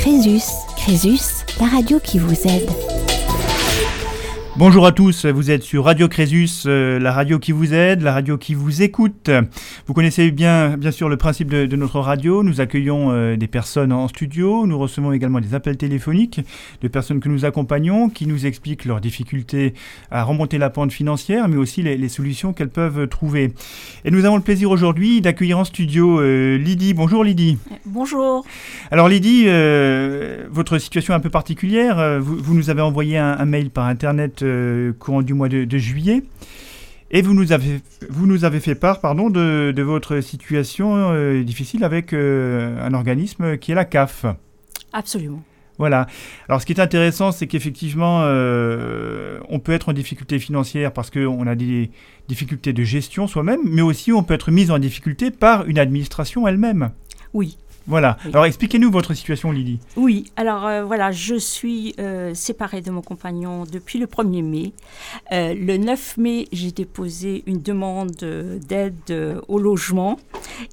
Crésus, Crésus, la radio qui vous aide. Bonjour à tous, vous êtes sur Radio Crésus, euh, la radio qui vous aide, la radio qui vous écoute. Vous connaissez bien, bien sûr le principe de, notre radio. Nous accueillons euh, des personnes en studio, nous recevons également des appels téléphoniques de personnes que nous accompagnons, qui nous expliquent leurs difficultés à remonter la pente financière, mais aussi les, solutions qu'elles peuvent trouver. Et nous avons le plaisir aujourd'hui d'accueillir en studio euh, Lydie. Bonjour Lydie. Bonjour. Alors Lydie, votre situation est un peu particulière. Vous, nous avez envoyé un mail par Internet euh, courant du mois de, juillet. Et vous nous avez, vous nous avez fait part pardon, de, votre situation euh, difficile avec euh, un organisme qui est la CAF. Absolument. Voilà. Alors, ce qui est intéressant, c'est qu'effectivement, on peut être en difficulté financière parce qu'on a des difficultés de gestion soi-même, mais aussi on peut être mis en difficulté par une administration elle-même. Oui. Voilà. Alors expliquez-nous votre situation, Lydie. Oui, alors euh, voilà, je suis euh, séparée de mon compagnon depuis le 1er mai. Euh, le 9 mai, j'ai déposé une demande d'aide au logement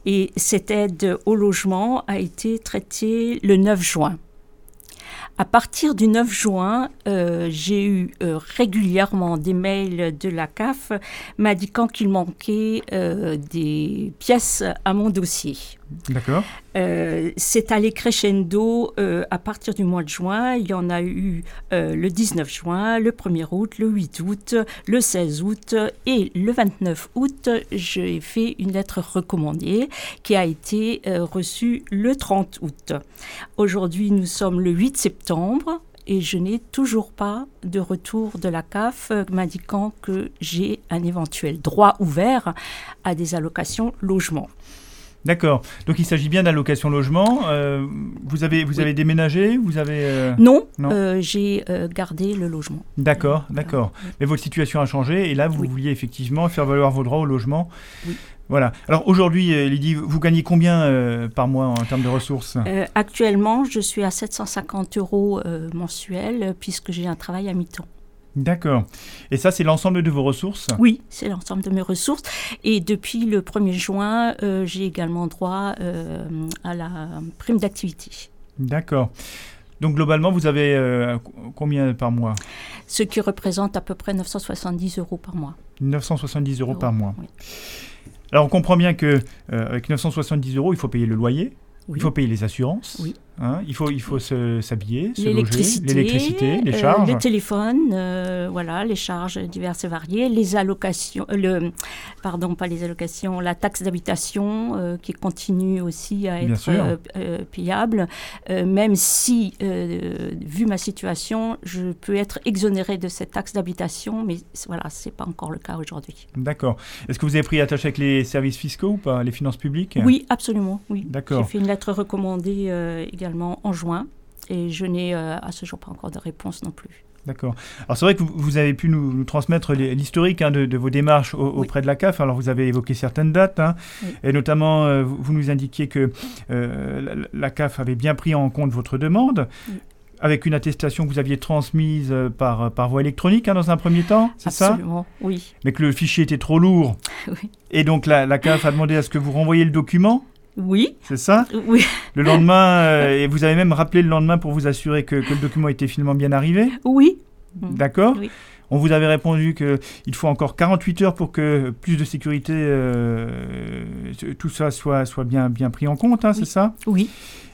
et cette aide au logement a été traitée le 9 juin. À partir du 9 juin, euh, j'ai eu euh, régulièrement des mails de la CAF m'indiquant qu'il manquait euh, des pièces à mon dossier. D'accord. c'est allé crescendo à partir du mois de juin. Il y en a eu le 19 juin, le 1er août, le 8 août, le 16 août et le 29 août. J'ai fait une lettre recommandée qui a été reçue le 30 août. Aujourd'hui, nous sommes le 8 septembre et je n'ai toujours pas de retour de la CAF euh, m'indiquant que j'ai un éventuel droit ouvert à des allocations logement. D'accord. Donc il s'agit bien d'allocation logement. Euh, vous avez vous avez déménagé Vous avez euh, Non. j'ai gardé le logement. D'accord, d'accord. Mais votre situation a changé et là vous vouliez effectivement faire valoir vos droits au logement. Oui. Voilà. Alors aujourd'hui, euh, Lydie, vous gagnez combien euh, par mois en termes de ressources? Euh, Actuellement, je suis à 750 euros mensuels puisque j'ai un travail à mi-temps. D'accord. Et ça, c'est l'ensemble de vos ressources? Oui, c'est l'ensemble de mes ressources. Et depuis le 1er juin, j'ai également droit à la prime d'activité. D'accord. Donc globalement, vous avez combien par mois? Ce qui représente à peu près 970 euros par mois. 970 euros par mois. Oui. Alors on comprend bien que euh, avec 970 euros, il faut payer le loyer, il faut payer les assurances. Oui. Hein, il faut, il faut s'habiller, se, l'électricité, l'électricité, les euh, charges. les téléphones, euh, voilà, les charges diverses et variées, les allocations, euh, le, pardon, pas les allocations, la taxe d'habitation qui continue aussi à être payable, même si, vu ma situation, je peux être exonérée de cette taxe d'habitation, mais voilà, c'est pas encore le cas aujourd'hui. D'accord. Est-ce que vous avez pris attache avec les services fiscaux ou pas, les finances publiques? Oui, absolument, oui. D'accord. J'ai fait une lettre recommandée également en juin et je n'ai euh, à ce jour pas encore de réponse non plus. D'accord. Alors c'est vrai que vous, avez pu nous, transmettre l'historique hein, de, vos démarches auprès de la CAF. Alors vous avez évoqué certaines dates, hein, et notamment euh, vous, nous indiquiez que euh, la, CAF avait bien pris en compte votre demande. Avec une attestation que vous aviez transmise par, par voie électronique hein, dans un premier temps, c'est ça? Absolument, oui. Mais que le fichier était trop lourd. Et donc la, la CAF a demandé à ce que vous renvoyiez le document? Oui. C'est ça Oui. Le lendemain, euh, et vous avez même rappelé le lendemain pour vous assurer que, le document était finalement bien arrivé Oui. D'accord oui. On vous avait répondu qu'il faut encore 48 heures pour que plus de sécurité, euh, tout ça soit, soit bien, bien pris en compte, hein, c'est ça Oui.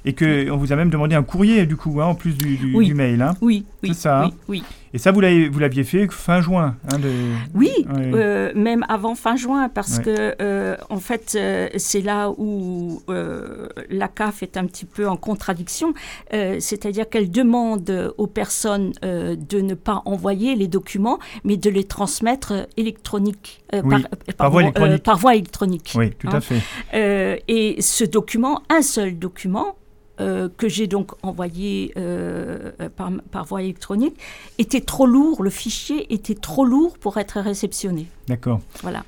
Et qu'on vous a même demandé un courrier, du coup, hein, en plus du, du, mail. Hein. Oui, oui. C'est ça. Oui, oui. Et ça, vous l'aviez fait fin juin hein, Oui, euh, même avant fin juin, parce que, euh, en fait, euh, c'est là où la CAF est un petit peu en contradiction. C'est-à-dire qu'elle demande aux personnes de ne pas envoyer les documents, mais de les transmettre électronique, par, voie électronique. par voie électronique. Oui, tout à fait. et ce document, un seul document, euh, que j'ai donc envoyé euh, par, par, voie électronique était trop lourd, le fichier était trop lourd pour être réceptionné. D'accord. Voilà.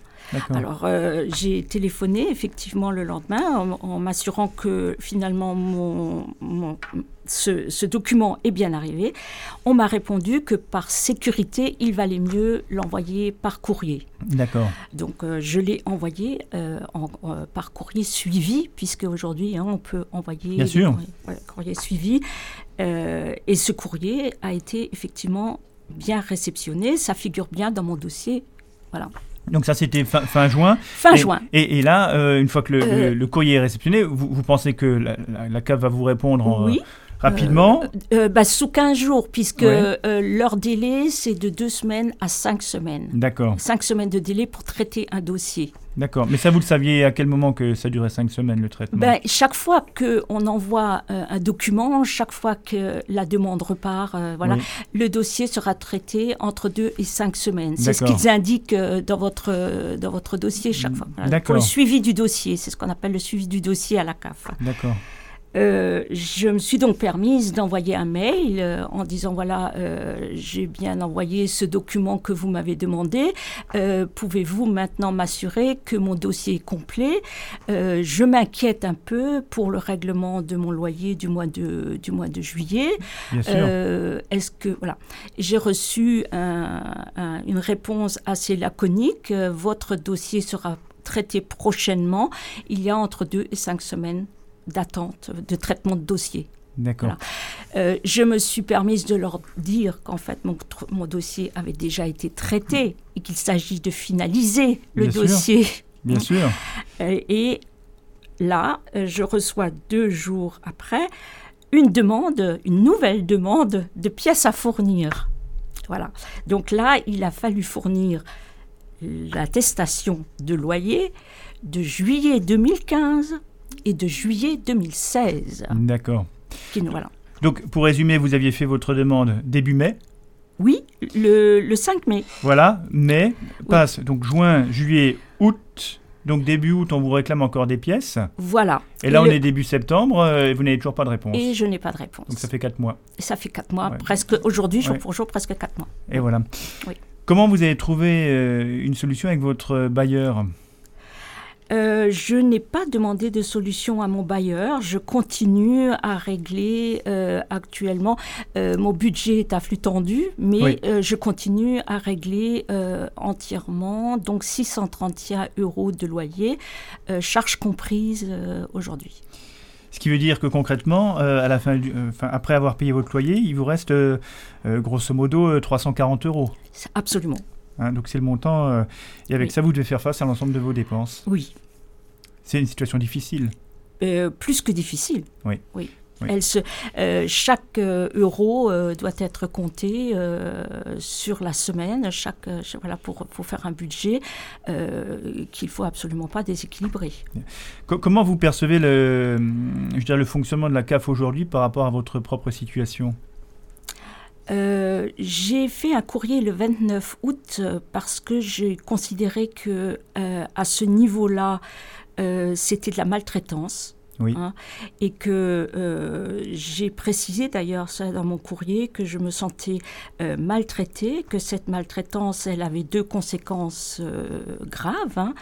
Alors, euh, j'ai téléphoné effectivement le lendemain en, en m'assurant que finalement mon, mon- ce, ce document est bien arrivé. On m'a répondu que par sécurité, il valait mieux l'envoyer par courrier. D'accord. Donc, euh, je l'ai envoyé euh, en- euh, par courrier suivi, puisque aujourd'hui, hein, on peut envoyer Bien sûr. voilà, courrier suivi. Et ce courrier a été effectivement bien réceptionné. Ça figure bien dans mon dossier. Voilà. Donc ça, c'était fin, fin juin. Fin Et- juin. Et, et là, euh, une fois que le, Euh, le- le courrier est réceptionné, vous, vous pensez que la, la- la CAF va vous répondre en- Oui. Rapidement Euh, bah, sous 15 jours, puisque Ouais. euh, leur délai, c'est de deux semaines à cinq semaines. D'accord, Cinq semaines de délai pour traiter un dossier. d'accord. Mais ça, vous le saviez à quel moment que ça durait cinq semaines, le traitement? Ben, chaque fois qu'on envoie euh, un document, chaque fois que la demande repart, euh, voilà, Oui. le dossier sera traité entre deux et cinq semaines. C'est ce qu'ils indiquent euh, dans votre, euh, dans votre dossier chaque fois. D'accord. Pour le suivi du dossier, c'est ce qu'on appelle le suivi du dossier à la CAF. D'accord. Euh, je me suis donc permise d'envoyer un mail euh, en disant voilà, euh, j'ai bien envoyé ce document que vous m'avez demandé. Pouvez-vous maintenant m'assurer que mon dossier est complet? Je m'inquiète un peu pour le règlement de mon loyer du mois de, du mois de juillet. Bien sûr. Est-ce que voilà, j'ai reçu un- un- une réponse assez laconique. Votre dossier sera traité prochainement. Il y a entre deux et cinq semaines d'attente de traitement de dossier. D'accord. voilà. Euh, je me suis permise de leur dire qu'en fait mon, mon dossier avait déjà été traité et qu'il s'agit de finaliser le Bien sûr. dossier. Bien sûr. Euh, et là, euh, je reçois deux jours après une demande, une nouvelle demande de pièces à fournir. Voilà. Donc là, il a fallu fournir l'attestation de loyer de juillet 2015 et de juillet 2016. D'accord. Voilà. Donc, pour résumer, vous aviez fait votre demande début mai. Oui, le, le 5 mai. Voilà. Mai passe donc juin, juillet, août. Donc, début août, on vous réclame encore des pièces. Voilà. Et là, on est début septembre euh, et vous n'avez toujours pas de réponse. Et je n'ai pas de réponse. Donc, ça fait quatre mois. Et ça fait 4 mois, Ouais. presque aujourd'hui, jour Ouais. pour jour, presque 4 mois. Et voilà. Oui. Comment vous avez trouvé euh, une solution avec votre bailleur? Euh, je n'ai pas demandé de solution à mon bailleur. Je continue à régler euh, actuellement. euh, mon budget est à flux tendu, mais Oui. je continue à régler entièrement. Donc 631 euros de loyer, charges comprises aujourd'hui. Ce qui veut dire que concrètement, euh, à la fin, du, euh, enfin, après avoir payé votre loyer, il vous reste euh, grosso modo euh, 340 euros. Absolument. Hein. donc c'est le montant. euh, et avec Oui. ça, vous devez faire face à l'ensemble de vos dépenses. Oui. C'est une situation difficile. Euh, plus que difficile. Oui. Oui. Oui. Elle se, euh, chaque euro doit être compté sur la semaine, chaque, ch- voilà, pour, pour faire un budget qu'il ne faut absolument pas déséquilibrer. Co- comment vous percevez le, je veux dire, le fonctionnement de la CAF aujourd'hui par rapport à votre propre situation? Euh, j'ai fait un courrier le 29 août euh, parce que j'ai considéré que euh, à ce niveau-là, euh, c'était de la maltraitance. Oui. hein, et que j'ai précisé d'ailleurs ça dans mon courrier que je me sentais maltraitée, que cette maltraitance, elle avait deux conséquences graves, hein,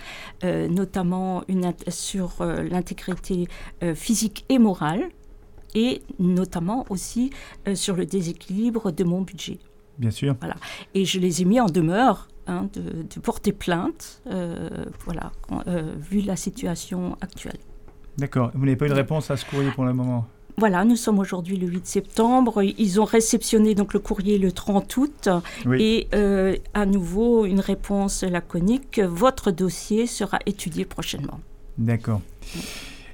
notamment une, sur l'intégrité physique et morale, et notamment aussi euh, sur le déséquilibre de mon budget. Bien sûr. Et je les ai mis en demeure hein, de, de porter plainte, euh, voilà, euh, vu la situation actuelle. D'accord. Vous n'avez pas eu de réponse à ce courrier pour le moment? Voilà, nous sommes aujourd'hui le 8 septembre. Ils ont réceptionné donc le courrier le 30 août Oui. et euh, à nouveau une réponse laconique. Votre dossier sera étudié prochainement. D'accord.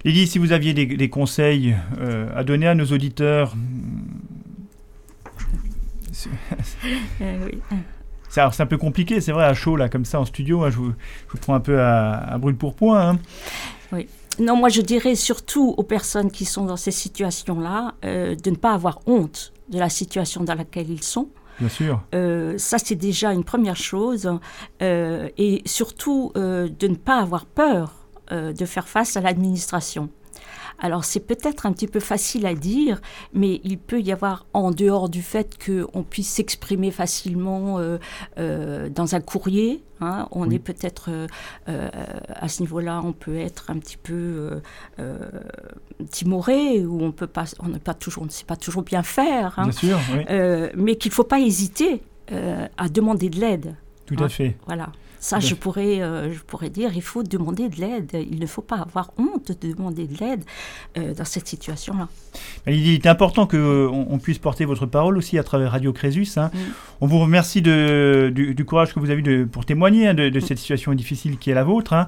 Lydie, si vous aviez des, des conseils euh, à donner à nos auditeurs, c'est Euh, oui. c'est- un peu compliqué, c'est vrai, à chaud, là, comme ça, en studio, hein, je, vous, je vous prends un peu à, à brûle pour point. hein. Non, moi je dirais surtout aux personnes qui sont dans ces situations-là euh, de ne pas avoir honte de la situation dans laquelle ils sont. Bien sûr. Euh, ça, c'est déjà une première chose. Euh, et surtout, euh, de ne pas avoir peur de faire face à l'administration. Alors c'est peut-être un petit peu facile à dire, mais il peut y avoir, en dehors du fait qu'on puisse s'exprimer facilement euh, euh, dans un courrier, hein, on est peut-être euh, à ce niveau-là, on peut être un petit peu timoré ou on peut pas, on n'est pas toujours, on ne sait pas toujours bien faire. Hein. bien sûr, oui. mais qu'il ne faut pas hésiter à demander de l'aide. Tout à fait. Voilà. Ça, je pourrais, euh, je pourrais dire, il faut demander de l'aide. Il ne faut pas avoir honte de demander de l'aide euh, dans cette situation-là. Il est important qu'on euh, on puisse porter votre parole aussi à travers Radio Crésus. Hein. Mm. On vous remercie de, du, courage que vous avez de, pour témoigner hein, de, cette situation difficile qui est la vôtre. Hein.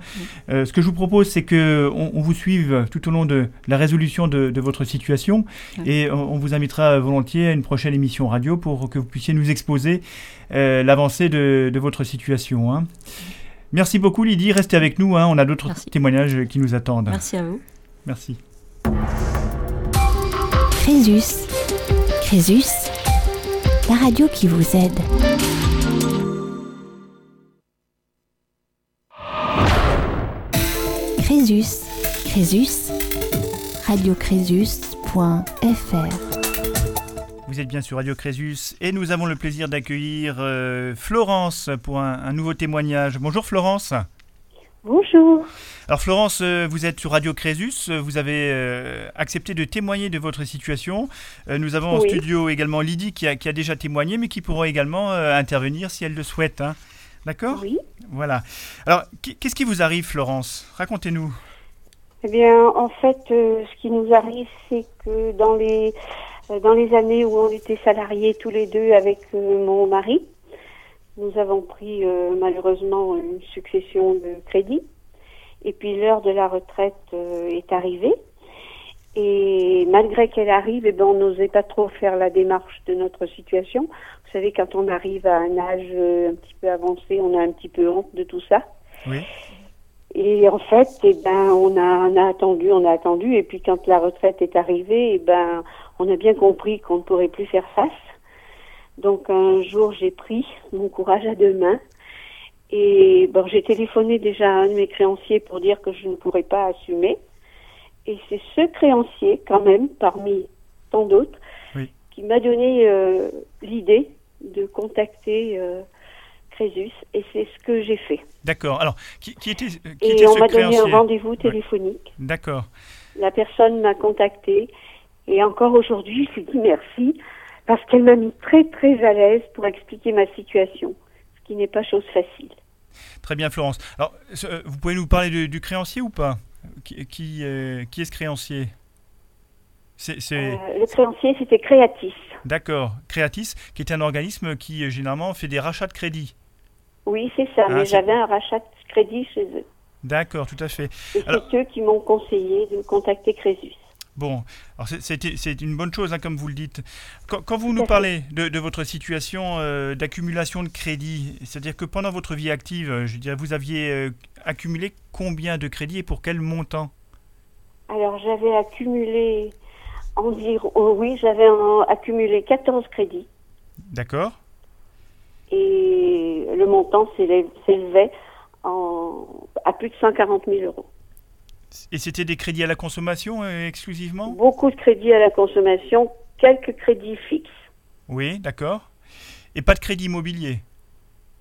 Mm. ce que je vous propose, c'est qu'on on vous suive tout au long de la résolution de, votre situation et on, vous invitera volontiers à une prochaine émission radio pour que vous puissiez nous exposer l'avancée de, votre situation. Merci beaucoup Lydie, restez avec nous, hein. on a d'autres témoignages qui nous attendent. Merci à vous. Merci. Crésus. Crésus, la radio qui vous aide. Crésus. Crésus. radiocrésus.fr vous êtes bien sur Radio Crésus et nous avons le plaisir d'accueillir euh, Florence pour un, nouveau témoignage. Bonjour Florence. Bonjour. Alors Florence, euh, vous êtes sur Radio Crésus, vous avez euh, accepté de témoigner de votre situation. nous avons en studio également Lydie qui a, déjà témoigné mais qui pourra également intervenir si elle le souhaite. Hein. D'accord Oui. Voilà. Alors qu'est-ce qui vous arrive Florence? Racontez-nous. Eh bien en fait ce qui nous arrive c'est que dans les dans les années où on était salariés tous les deux avec euh, mon mari, nous avons pris euh, malheureusement une succession de crédits. Et puis l'heure de la retraite est arrivée. Et malgré qu'elle arrive, eh ben, on n'osait pas trop faire la démarche de notre situation. Vous savez, quand on arrive à un âge un petit peu avancé, on a un petit peu honte de tout ça. Oui. Et en fait, eh ben, on a, on a attendu, on a attendu. Et puis quand la retraite est arrivée, eh ben, on a bien compris qu'on ne pourrait plus faire face. Donc un jour, j'ai pris mon courage à deux mains et bon, j'ai téléphoné déjà à un de mes créanciers pour dire que je ne pourrais pas assumer. Et c'est ce créancier, quand même, parmi tant d'autres, qui m'a donné euh, l'idée de contacter euh, Crésus, et c'est ce que j'ai fait. D'accord. Alors, qui, qui était, qui Et on m'a donné un rendez-vous téléphonique. D'accord. La personne m'a contacté et encore aujourd'hui, je lui dis merci parce qu'elle m'a mis très très à l'aise pour expliquer ma situation, ce qui n'est pas chose facile. Très bien, Florence. Alors, euh, vous pouvez nous parler du créancier ou pas? Qui, qui, euh, qui, est ce créancier? C'est, euh, Le créancier, c'était Créatis. D'accord, Créatis, qui est un organisme qui généralement fait des rachats de crédit. Oui, c'est ça, ah, mais j'avais un rachat de crédit chez eux. D'accord, tout à fait. Et c'est eux qui m'ont conseillé de contacter Crésus. Bon, alors c'est une bonne chose, hein, comme vous le dites. Quand, vous nous parlez de, votre situation euh, d'accumulation de crédit, c'est-à-dire que pendant votre vie active, euh, je dirais, vous aviez euh, accumulé combien de crédits et pour quel montant? Alors j'avais accumulé environ, oh oui, j'avais accumulé 14 crédits. D'accord. Et le montant s'élevait à plus de 140 000 euros. Et c'était des crédits à la consommation euh, exclusivement Beaucoup de crédits à la consommation, quelques crédits fixes. Oui, d'accord. Et pas de crédit immobilier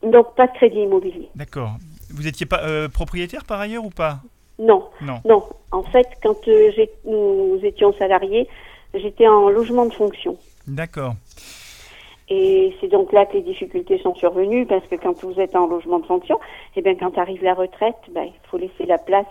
Donc pas de crédit immobilier. D'accord. Vous étiez pas euh, propriétaire par ailleurs ou pas non. non. Non. En fait, quand euh, nous étions salariés, j'étais en logement de fonction. D'accord. Et c'est donc là que les difficultés sont survenues parce que quand vous êtes en logement de fonction, et eh bien quand arrive la retraite, ben, il faut laisser la place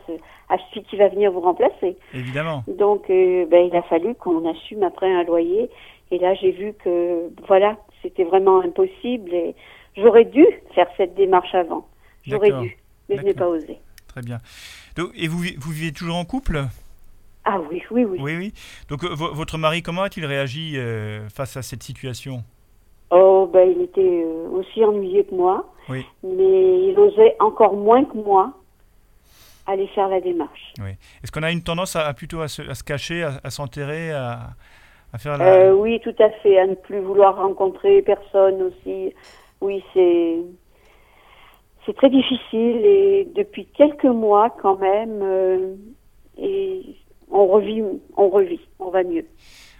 à celui qui va venir vous remplacer. Évidemment. Donc euh, ben, il a fallu qu'on assume après un loyer. Et là j'ai vu que voilà, c'était vraiment impossible et j'aurais dû faire cette démarche avant. J'aurais dû, mais je n'ai pas osé. Très bien. Donc, et vous, vous vivez toujours en couple? Ah oui, oui, oui. Oui, oui. Donc euh, votre mari, comment a-t-il réagi euh, face à cette situation? Ben, il était euh, aussi ennuyé que moi. Oui. Mais il osait encore moins que moi aller faire la démarche. Oui. Est-ce qu'on a une tendance à, plutôt à se, cacher, à, s'enterrer, à, faire la... Euh, oui, tout à fait. À ne plus vouloir rencontrer personne aussi. Oui, c'est... C'est très difficile et depuis quelques mois quand même, euh, et on revit, on revit, on va mieux.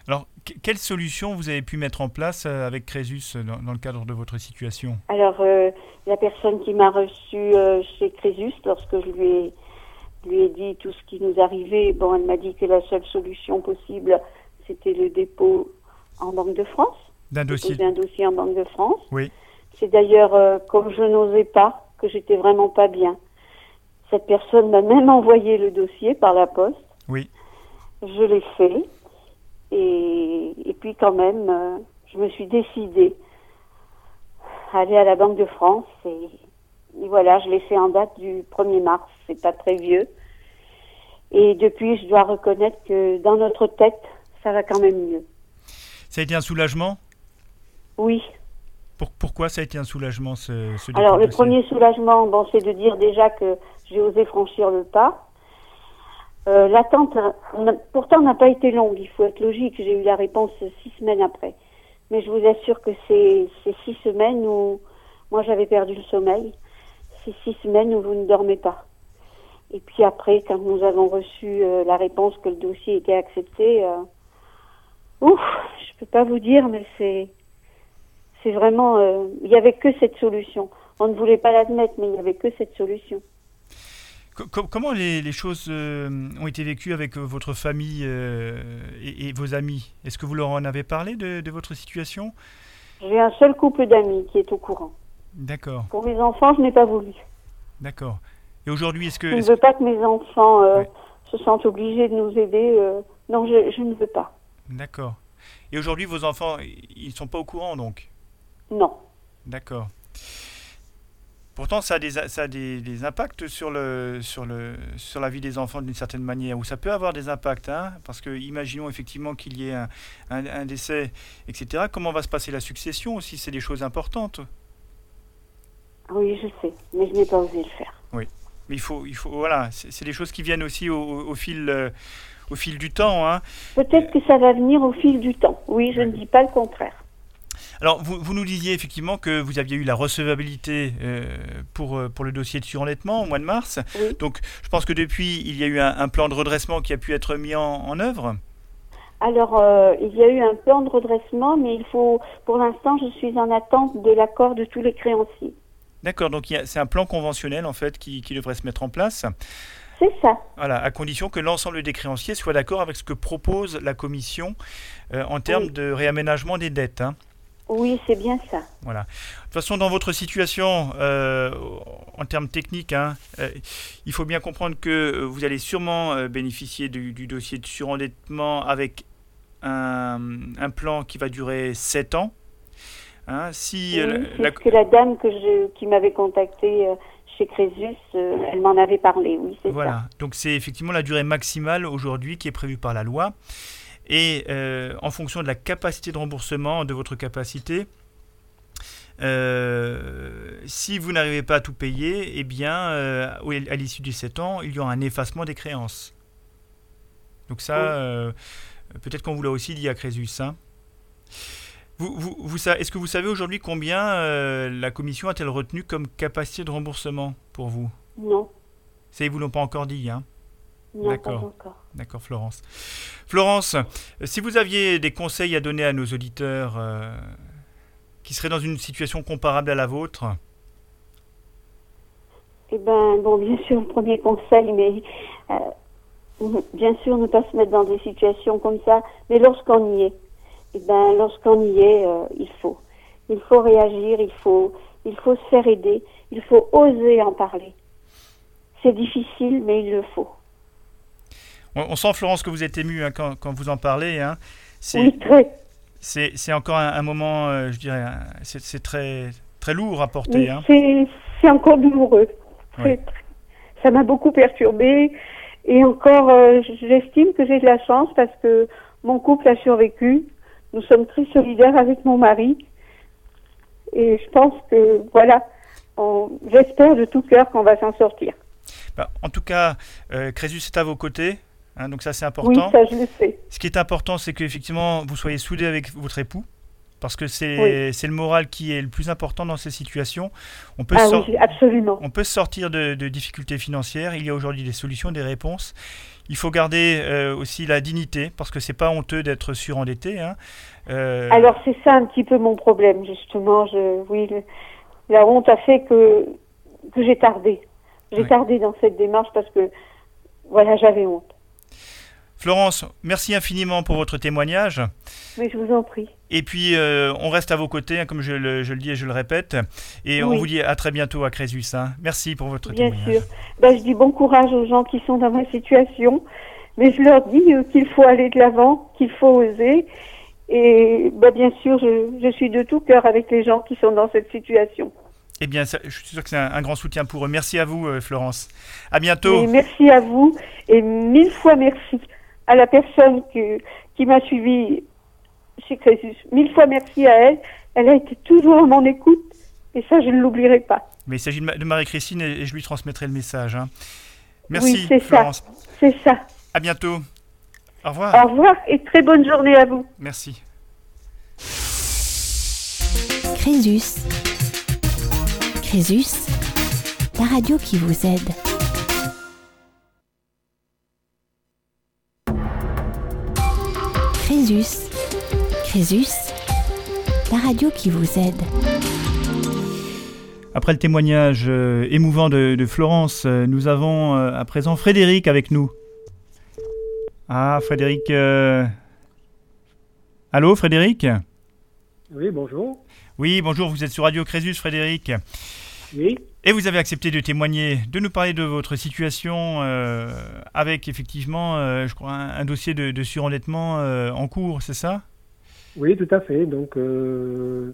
Alors, quelle solution vous avez pu mettre en place euh, avec Crésus dans, dans le cadre de votre situation? Alors, euh, la personne qui m'a reçue euh, chez Crésus, lorsque je lui ai, lui ai dit tout ce qui nous arrivait, bon, elle m'a dit que la seule solution possible, c'était le dépôt en Banque de France. D'un dossier un dossier en Banque de France. Oui. C'est d'ailleurs, comme je n'osais pas, que j'étais vraiment pas bien. Cette personne m'a même envoyé le dossier par la poste. Oui. Je l'ai fait. Et, et, puis quand même, euh, je me suis décidée à aller à la Banque de France. Et, et voilà, je l'ai fait en date du 1er mars. C'est pas très vieux. Et depuis, je dois reconnaître que dans notre tête, ça va quand même mieux. Ça a été un soulagement? Oui. Pour, pourquoi ça a été un soulagement ce, ce Alors le premier soulagement, bon, c'est de dire déjà que j'ai osé franchir le pas. Euh, L'attente, pourtant, n'a pas été longue. Il faut être logique. J'ai eu la réponse six semaines après. Mais je vous assure que c'est ces six semaines où moi j'avais perdu le sommeil. Ces six semaines où vous ne dormez pas. Et puis après, quand nous avons reçu euh, la réponse que le dossier était accepté, euh, ouf, je peux pas vous dire, mais c'est c'est vraiment, euh, il n'y avait que cette solution. On ne voulait pas l'admettre, mais il n'y avait que cette solution. Comment les, les choses euh, ont été vécues avec votre famille euh, et, et, vos amis? Est-ce que vous leur en avez parlé de, de votre situation? J'ai un seul couple d'amis qui est au courant. D'accord. Pour mes enfants, je n'ai pas voulu. D'accord. Et aujourd'hui, est-ce que... Je ne veux pas que mes enfants euh, ouais. se sentent obligés de nous aider. non, je, je, ne veux pas. D'accord. Et aujourd'hui, vos enfants, ils ne sont pas au courant, donc? Non. D'accord. Pourtant, ça a des, ça a des, des, impacts sur, le, sur, le, sur la vie des enfants d'une certaine manière, ou ça peut avoir des impacts, hein, parce que imaginons effectivement qu'il y ait un, un, un, décès, etc. Comment va se passer la succession aussi? C'est des choses importantes. Oui, je sais, mais je n'ai pas osé le faire. Oui, mais il faut, il faut voilà, c'est des choses qui viennent aussi au, au, au fil, euh, au fil du temps. Hein. Peut-être que ça va venir au fil du temps. Oui, je ne dis pas le contraire. Alors, vous, vous, nous disiez effectivement que vous aviez eu la recevabilité euh, pour, pour le dossier de surendettement au mois de mars. Oui. Donc, je pense que depuis, il y a eu un, un, plan de redressement qui a pu être mis en, en œuvre. Alors, euh, il y a eu un plan de redressement, mais il faut, pour l'instant, je suis en attente de l'accord de tous les créanciers. D'accord, donc c'est un plan conventionnel en fait qui, qui devrait se mettre en place. C'est ça. Voilà, à condition que l'ensemble des créanciers soient d'accord avec ce que propose la commission euh, en termes oui. de réaménagement des dettes. Hein. Oui, c'est bien ça. Voilà. De toute façon, dans votre situation, euh, en termes techniques, hein, euh, il faut bien comprendre que vous allez sûrement euh, bénéficier du, du, dossier de surendettement avec un, un, plan qui va durer 7 ans. Hein, si, oui, la, la... que la dame que je, qui m'avait contacté chez Crésus, elle m'en avait parlé, oui, c'est voilà. ça. Donc c'est effectivement la durée maximale aujourd'hui qui est prévue par la loi. Et euh, en fonction de la capacité de remboursement, de votre capacité, euh, si vous n'arrivez pas à tout payer, eh bien, euh, à l'issue des 7 ans, il y aura un effacement des créances. Donc ça, peut-être qu'on vous l'a aussi dit à Crésus. Hein. Vous, vous, vous, Est-ce que vous savez aujourd'hui combien la commission a-t-elle retenu comme capacité de remboursement pour vous? Non. Ça, ils ne vous l'ont pas encore dit, hein D'accord. D'accord, Florence. Florence, si vous aviez des conseils à donner à nos auditeurs euh, qui seraient dans une situation comparable à la vôtre? Eh bien, bon, bien sûr, le premier conseil, mais euh, bien sûr, ne pas se mettre dans des situations comme ça, mais lorsqu'on y est, eh ben, lorsqu'on y est, euh, il faut. Il faut réagir, il faut, il faut se faire aider, il faut oser en parler. C'est difficile, mais il le faut. On, on, sent, Florence, que vous êtes émue hein, quand, quand, vous en parlez. Hein. Oui, très. C'est encore un, un moment, euh, je dirais, c'est très, très lourd à porter. Hein. C'est encore douloureux. Oui. Ça m'a beaucoup perturbée. Et encore, euh, j'estime que j'ai de la chance parce que mon couple a survécu. Nous sommes très solidaires avec mon mari. Et je pense que, voilà, j'espère de tout cœur qu'on va s'en sortir. Bah, en tout cas, euh, Crésus est à vos côtés. Hein, donc ça c'est important. Oui, ça je le sais. Ce qui est important, c'est qu'effectivement vous soyez soudés avec votre époux, parce que c'est c'est le moral qui est le plus important dans ces situations. On peut, Ah oui, absolument. on peut sortir de, de difficultés financières. Il y a aujourd'hui des solutions, des réponses. Il faut garder euh, aussi la dignité, parce que c'est pas honteux d'être surendetté. Hein. Euh, Alors c'est ça un petit peu mon problème justement. Je, oui, le- la honte a fait que que j'ai tardé. J'ai tardé dans cette démarche parce que voilà, j'avais honte. Florence, merci infiniment pour votre témoignage. Mais je vous en prie. Et puis, euh, on reste à vos côtés, hein, comme je le, je le dis et je le répète. Et on vous dit à très bientôt à Crésus. hein. Merci pour votre Bien témoignage. sûr. Ben, je dis bon courage aux gens qui sont dans ma situation, mais je leur dis euh, qu'il faut aller de l'avant, qu'il faut oser. Et ben, bien sûr, je, je suis de tout cœur avec les gens qui sont dans cette situation. Eh bien, ça- je suis sûr que c'est un, un grand soutien pour eux. Merci à vous, euh, Florence. À bientôt. Et merci à vous et mille fois merci à la personne que, qui m'a suivi chez Crésus. Mille fois merci à elle. Elle a été toujours à mon écoute et ça, je ne l'oublierai pas. Mais il s'agit de, Ma- de Marie-Christine et, je lui transmettrai le message. hein. Merci, Oui, c'est ça. Florence. C'est ça. À bientôt. Au revoir. Au revoir et très bonne journée à vous. Merci. Crésus. Crésus, la radio qui vous aide. Crésus. Crésus, la radio qui vous aide. Après le témoignage euh, émouvant de, de Florence, euh, nous avons euh, à présent Frédéric avec nous. Ah, Frédéric. euh, Allô, Frédéric? Oui, bonjour. Oui, bonjour, vous êtes sur Radio Crésus, Frédéric. Oui, Et vous avez accepté de témoigner, de nous parler de votre situation euh, avec effectivement, euh, je crois, un, un dossier de, de surendettement euh, en cours, c'est ça? Oui, tout à fait. Donc, euh,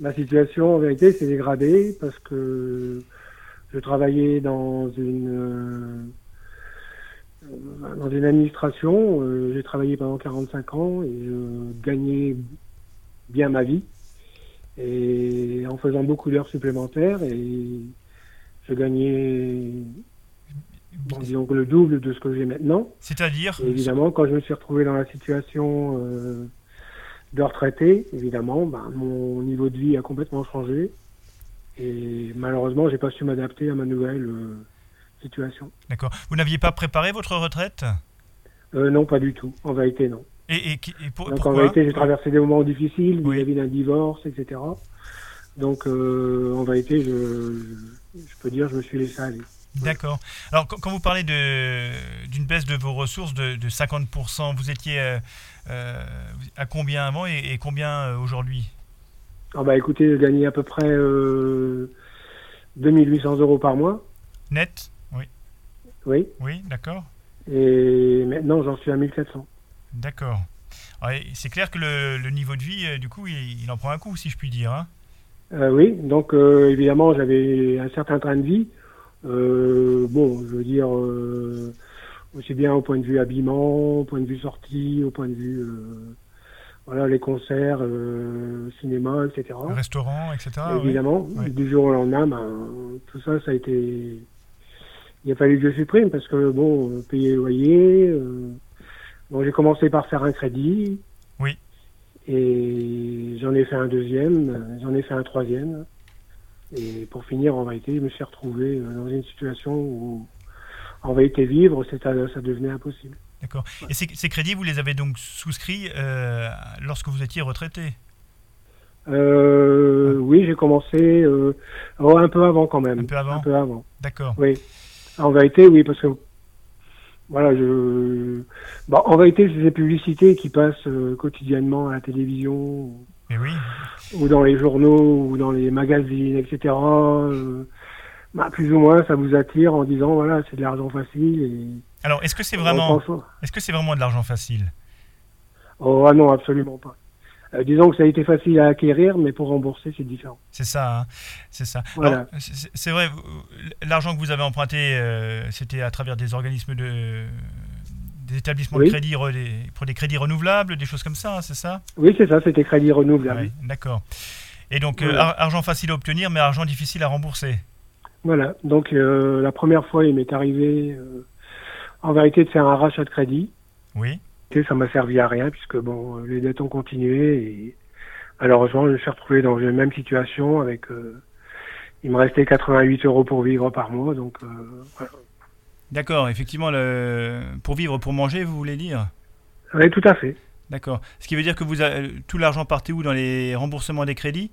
ma situation, en vérité, s'est dégradée parce que je travaillais dans une euh, dans une administration. euh, J'ai travaillé pendant 45 ans et je gagnais bien ma vie. Et en faisant beaucoup d'heures supplémentaires et je gagnais bon, disons le double de ce que j'ai maintenant. C'est-à-dire Et évidemment, quand je me suis retrouvé dans la situation euh, de retraité, évidemment, ben, mon niveau de vie a complètement changé. Et malheureusement, j'ai pas su m'adapter à ma nouvelle euh, situation. D'accord. Vous n'aviez pas préparé votre retraite? Euh, non, pas du tout. En vérité, non. Et, et qui- et pour- Donc en vérité, j'ai traversé des moments difficiles Oui. vis-à-vis d'un divorce, etc. Donc euh, en vérité, je, je, je peux dire, je me suis laissé aller. D'accord. Alors, quand, vous parlez de- d'une baisse de vos ressources de, de 50%, vous étiez euh, euh, à combien avant et, et combien aujourd'hui? Ah bah écoutez, je gagnais à peu près euh, 2800 euros par mois, Net? Oui. oui. Oui, d'accord. Et maintenant, j'en suis à 1400. D'accord. C'est clair que le, le niveau de vie, euh, du coup, il, il en prend un coup, si je puis dire. hein. Euh, oui, donc euh, évidemment, j'avais un certain train de vie. Euh, bon, je veux dire, aussi bien au point de vue habillement, au point de vue sortie, au point de vue, voilà, les concerts, euh, cinéma, etc. Le restaurant, etc. évidemment, Oui. du jour au lendemain, ben, tout ça, ça a été... Il a fallu que je supprime parce que, bon, payer le loyer... euh, Bon, j'ai commencé par faire un crédit. Oui. Et j'en ai fait un deuxième, j'en ai fait un troisième. Et pour finir, en vérité, je me suis retrouvé euh, dans une situation où, en vérité, vivre, ça devenait impossible. D'accord. Et ces, ces crédits, vous les avez donc souscrits euh, lorsque vous étiez retraité? Euh, oui, j'ai commencé euh, oh, un peu avant quand même. Un peu avant Un peu avant. D'accord. Oui. En vérité, oui, parce que voilà, je. Bon, en vérité, c'est des publicités qui passent euh, quotidiennement à la télévision Mais oui. ou dans les journaux ou dans les magazines, etc. euh, bah, plus ou moins, ça vous attire en disant voilà, c'est de l'argent facile et. Alors, est-ce que c'est vraiment, est-ce que c'est vraiment de l'argent facile? Oh ah non, absolument pas. Euh, disons que ça a été facile à acquérir, mais pour rembourser, c'est différent. C'est ça, hein c'est ça. Voilà. C'est vrai, l'argent que vous avez emprunté, euh, c'était à travers des organismes de, des établissements de crédit, pour des crédits renouvelables, des choses comme ça, c'est ça? Oui, c'est ça, c'était crédit renouvelable. Ouais, D'accord. Et donc, euh, Voilà. argent facile à obtenir, mais argent difficile à rembourser. Voilà. Donc euh, la première fois, il m'est arrivé, euh, en vérité, de faire un rachat de crédit. Oui. Ça m'a servi à rien puisque bon, les dettes ont continué et malheureusement, je me suis retrouvé dans la même situation avec. euh, il me restait 88 euros pour vivre par mois, donc euh, voilà. D'accord, effectivement, le... pour vivre, pour manger, vous voulez dire? Oui, tout à fait. D'accord. Ce qui veut dire que vous a- tout l'argent partait où? Dans les remboursements des crédits?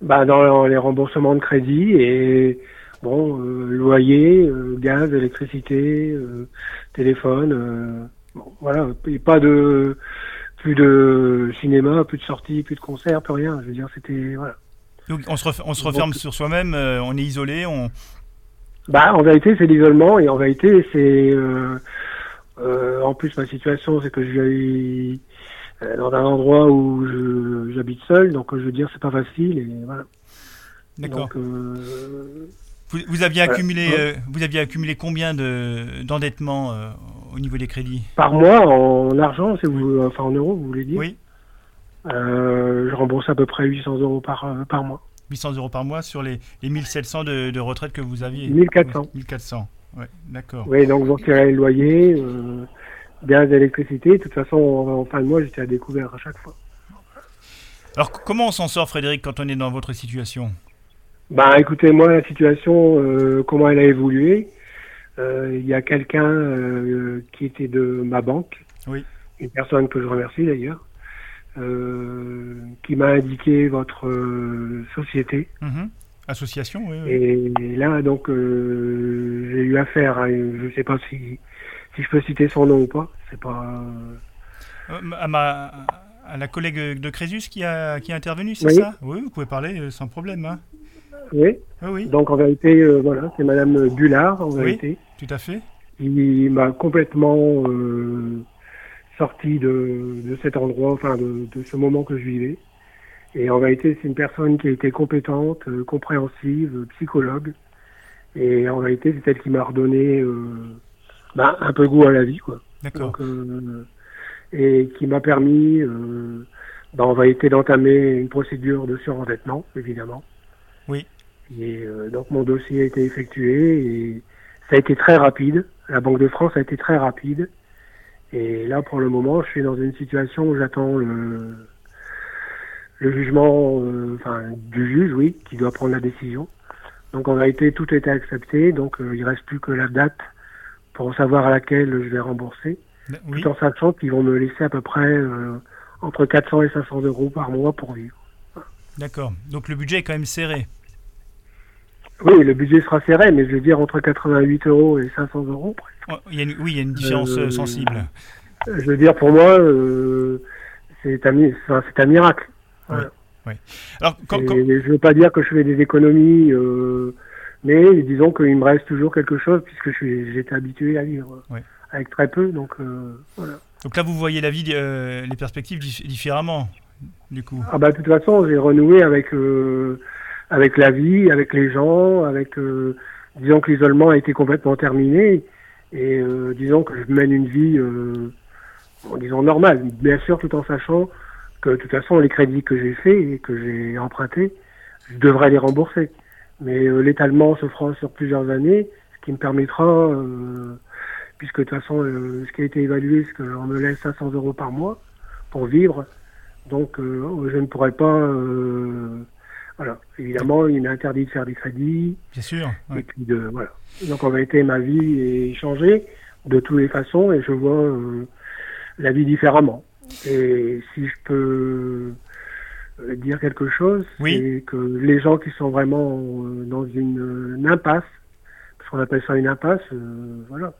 Bah, dans les remboursements de crédit et bon, euh, loyer, euh, gaz, électricité, euh, téléphone, euh, bon, voilà, et pas de plus de cinéma, plus de sorties, plus de concerts, plus rien. Je veux dire, c'était voilà. Donc on se, ref- on se referme Donc- sur soi-même, euh, on est isolé, on... Bah, en vérité, c'est l'isolement et en vérité, c'est euh, euh, en plus ma situation, c'est que je vis dans un endroit où j'habite seul, donc je veux dire, c'est pas facile et voilà. D'accord. Euh, Vous, vous aviez Voilà. accumulé, Ouais. euh, vous aviez accumulé combien de d'endettement euh, au niveau des crédits? Par mois en argent, c'est vous, enfin en euros, vous voulez dire? Oui, Euh, je rembourse à peu près 800 euros par, euh, par mois. 800 euros par mois sur les, les 1700 de, de retraite que vous aviez. 1400. 1400, ouais, d'accord. Oui, donc vous retirez le loyer, euh, gaz, électricité. De toute façon, en, en fin de mois, j'étais à découvert à chaque fois. Alors comment on s'en sort, Frédéric, quand on est dans votre situation? Ben, écoutez, moi, la situation, euh, comment elle a évolué euh, Il y a quelqu'un euh, qui était de ma banque, Oui. une personne que je remercie d'ailleurs, qui m'a indiqué votre société. Mhm. Association, oui. oui. Et là, donc, j'ai eu affaire à, je sais pas si, si je peux citer son nom ou pas. C'est pas. À, ma, à la collègue de Crésus qui a, qui a intervenu, c'est Oui. ça? Oui, vous pouvez parler sans problème. Hein. Oui. Oui, oui, Donc, en vérité, euh, voilà, c'est Madame Bullard, en vérité. tout à fait. Il m'a complètement euh, sorti de, de cet endroit, enfin, de, de ce moment que je vivais. Et en vérité, c'est une personne qui a été compétente, euh, compréhensive, psychologue. Et en vérité, c'est elle qui m'a redonné bah, un peu goût à la vie, quoi. D'accord. Et qui m'a permis, bah, en vérité, d'entamer une procédure de surendettement, évidemment. Oui. Et euh, donc mon dossier a été effectué et ça a été très rapide. La Banque de France a été très rapide. Et là, pour le moment, je suis dans une situation où j'attends le, le jugement, euh, enfin du juge, oui, qui doit prendre la décision. Donc en vérité, tout a été accepté. Donc euh, il reste plus que la date pour savoir à laquelle je vais rembourser Oui. tout en sachant qu'ils vont me laisser à peu près euh, entre 400 et 500 euros par mois pour vivre. D'accord. Donc le budget est quand même serré. Oui, le budget sera serré, mais je veux dire entre 88 euros et 500 euros. Oh, il y a une- oui, il y a une différence euh, Euh, sensible. Je veux dire, pour moi, euh, c'est un, miracle. Voilà. Alors, quand, Et quand- Je veux pas dire que je fais des économies, euh, mais disons qu'il me reste toujours quelque chose puisque j'étais habitué à vivre Ouais. avec très peu. Donc euh, voilà. donc là, vous voyez la vie, euh, les perspectives dif- différemment, du coup. Ah bah de toute façon, j'ai renoué avec euh, avec la vie, avec les gens, avec euh, disons que l'isolement a été complètement terminé et euh, disons que je mène une vie euh, bon, disons normale, bien sûr tout en sachant que de toute façon les crédits que j'ai faits et que j'ai empruntés, je devrais les rembourser. Mais euh, l'étalement se fera sur plusieurs années, ce qui me permettra euh, puisque de toute façon euh, ce qui a été évalué, c'est qu'on me laisse 500 euros par mois pour vivre. Donc, euh, je ne pourrais pas. euh, voilà. Évidemment, il m'est interdit de faire des crédits. Bien sûr. Et puis, de, voilà. Donc, en vérité, ma vie est changée de toutes les façons et je vois euh, la vie différemment. Et si je peux euh, dire quelque chose, Oui. c'est que les gens qui sont vraiment euh, dans une, une impasse, parce qu'on appelle ça une impasse, euh, voilà,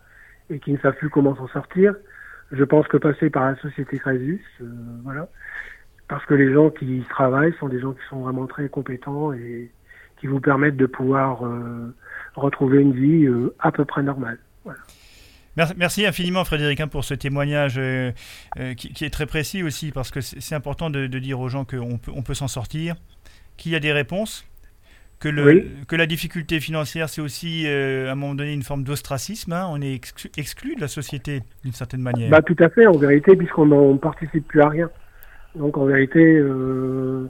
et qui ne savent plus comment s'en sortir, je pense que passer par la société Crésus, euh, voilà, parce que les gens qui y travaillent sont des gens qui sont vraiment très compétents et qui vous permettent de pouvoir euh, retrouver une vie euh, à peu près normale. Merci, merci infiniment, Frédéric, hein, pour ce témoignage euh, qui, est très précis aussi, parce que c'est important de, dire aux gens qu'on peut, on peut s'en sortir, qu'il y a des réponses, que, le, Oui. que la difficulté financière, c'est aussi à un moment donné une forme d'ostracisme. hein, on est exclu, exclu de la société d'une certaine manière. Bah tout à fait, en vérité, puisqu'on ne participe plus à rien. Donc en vérité, euh,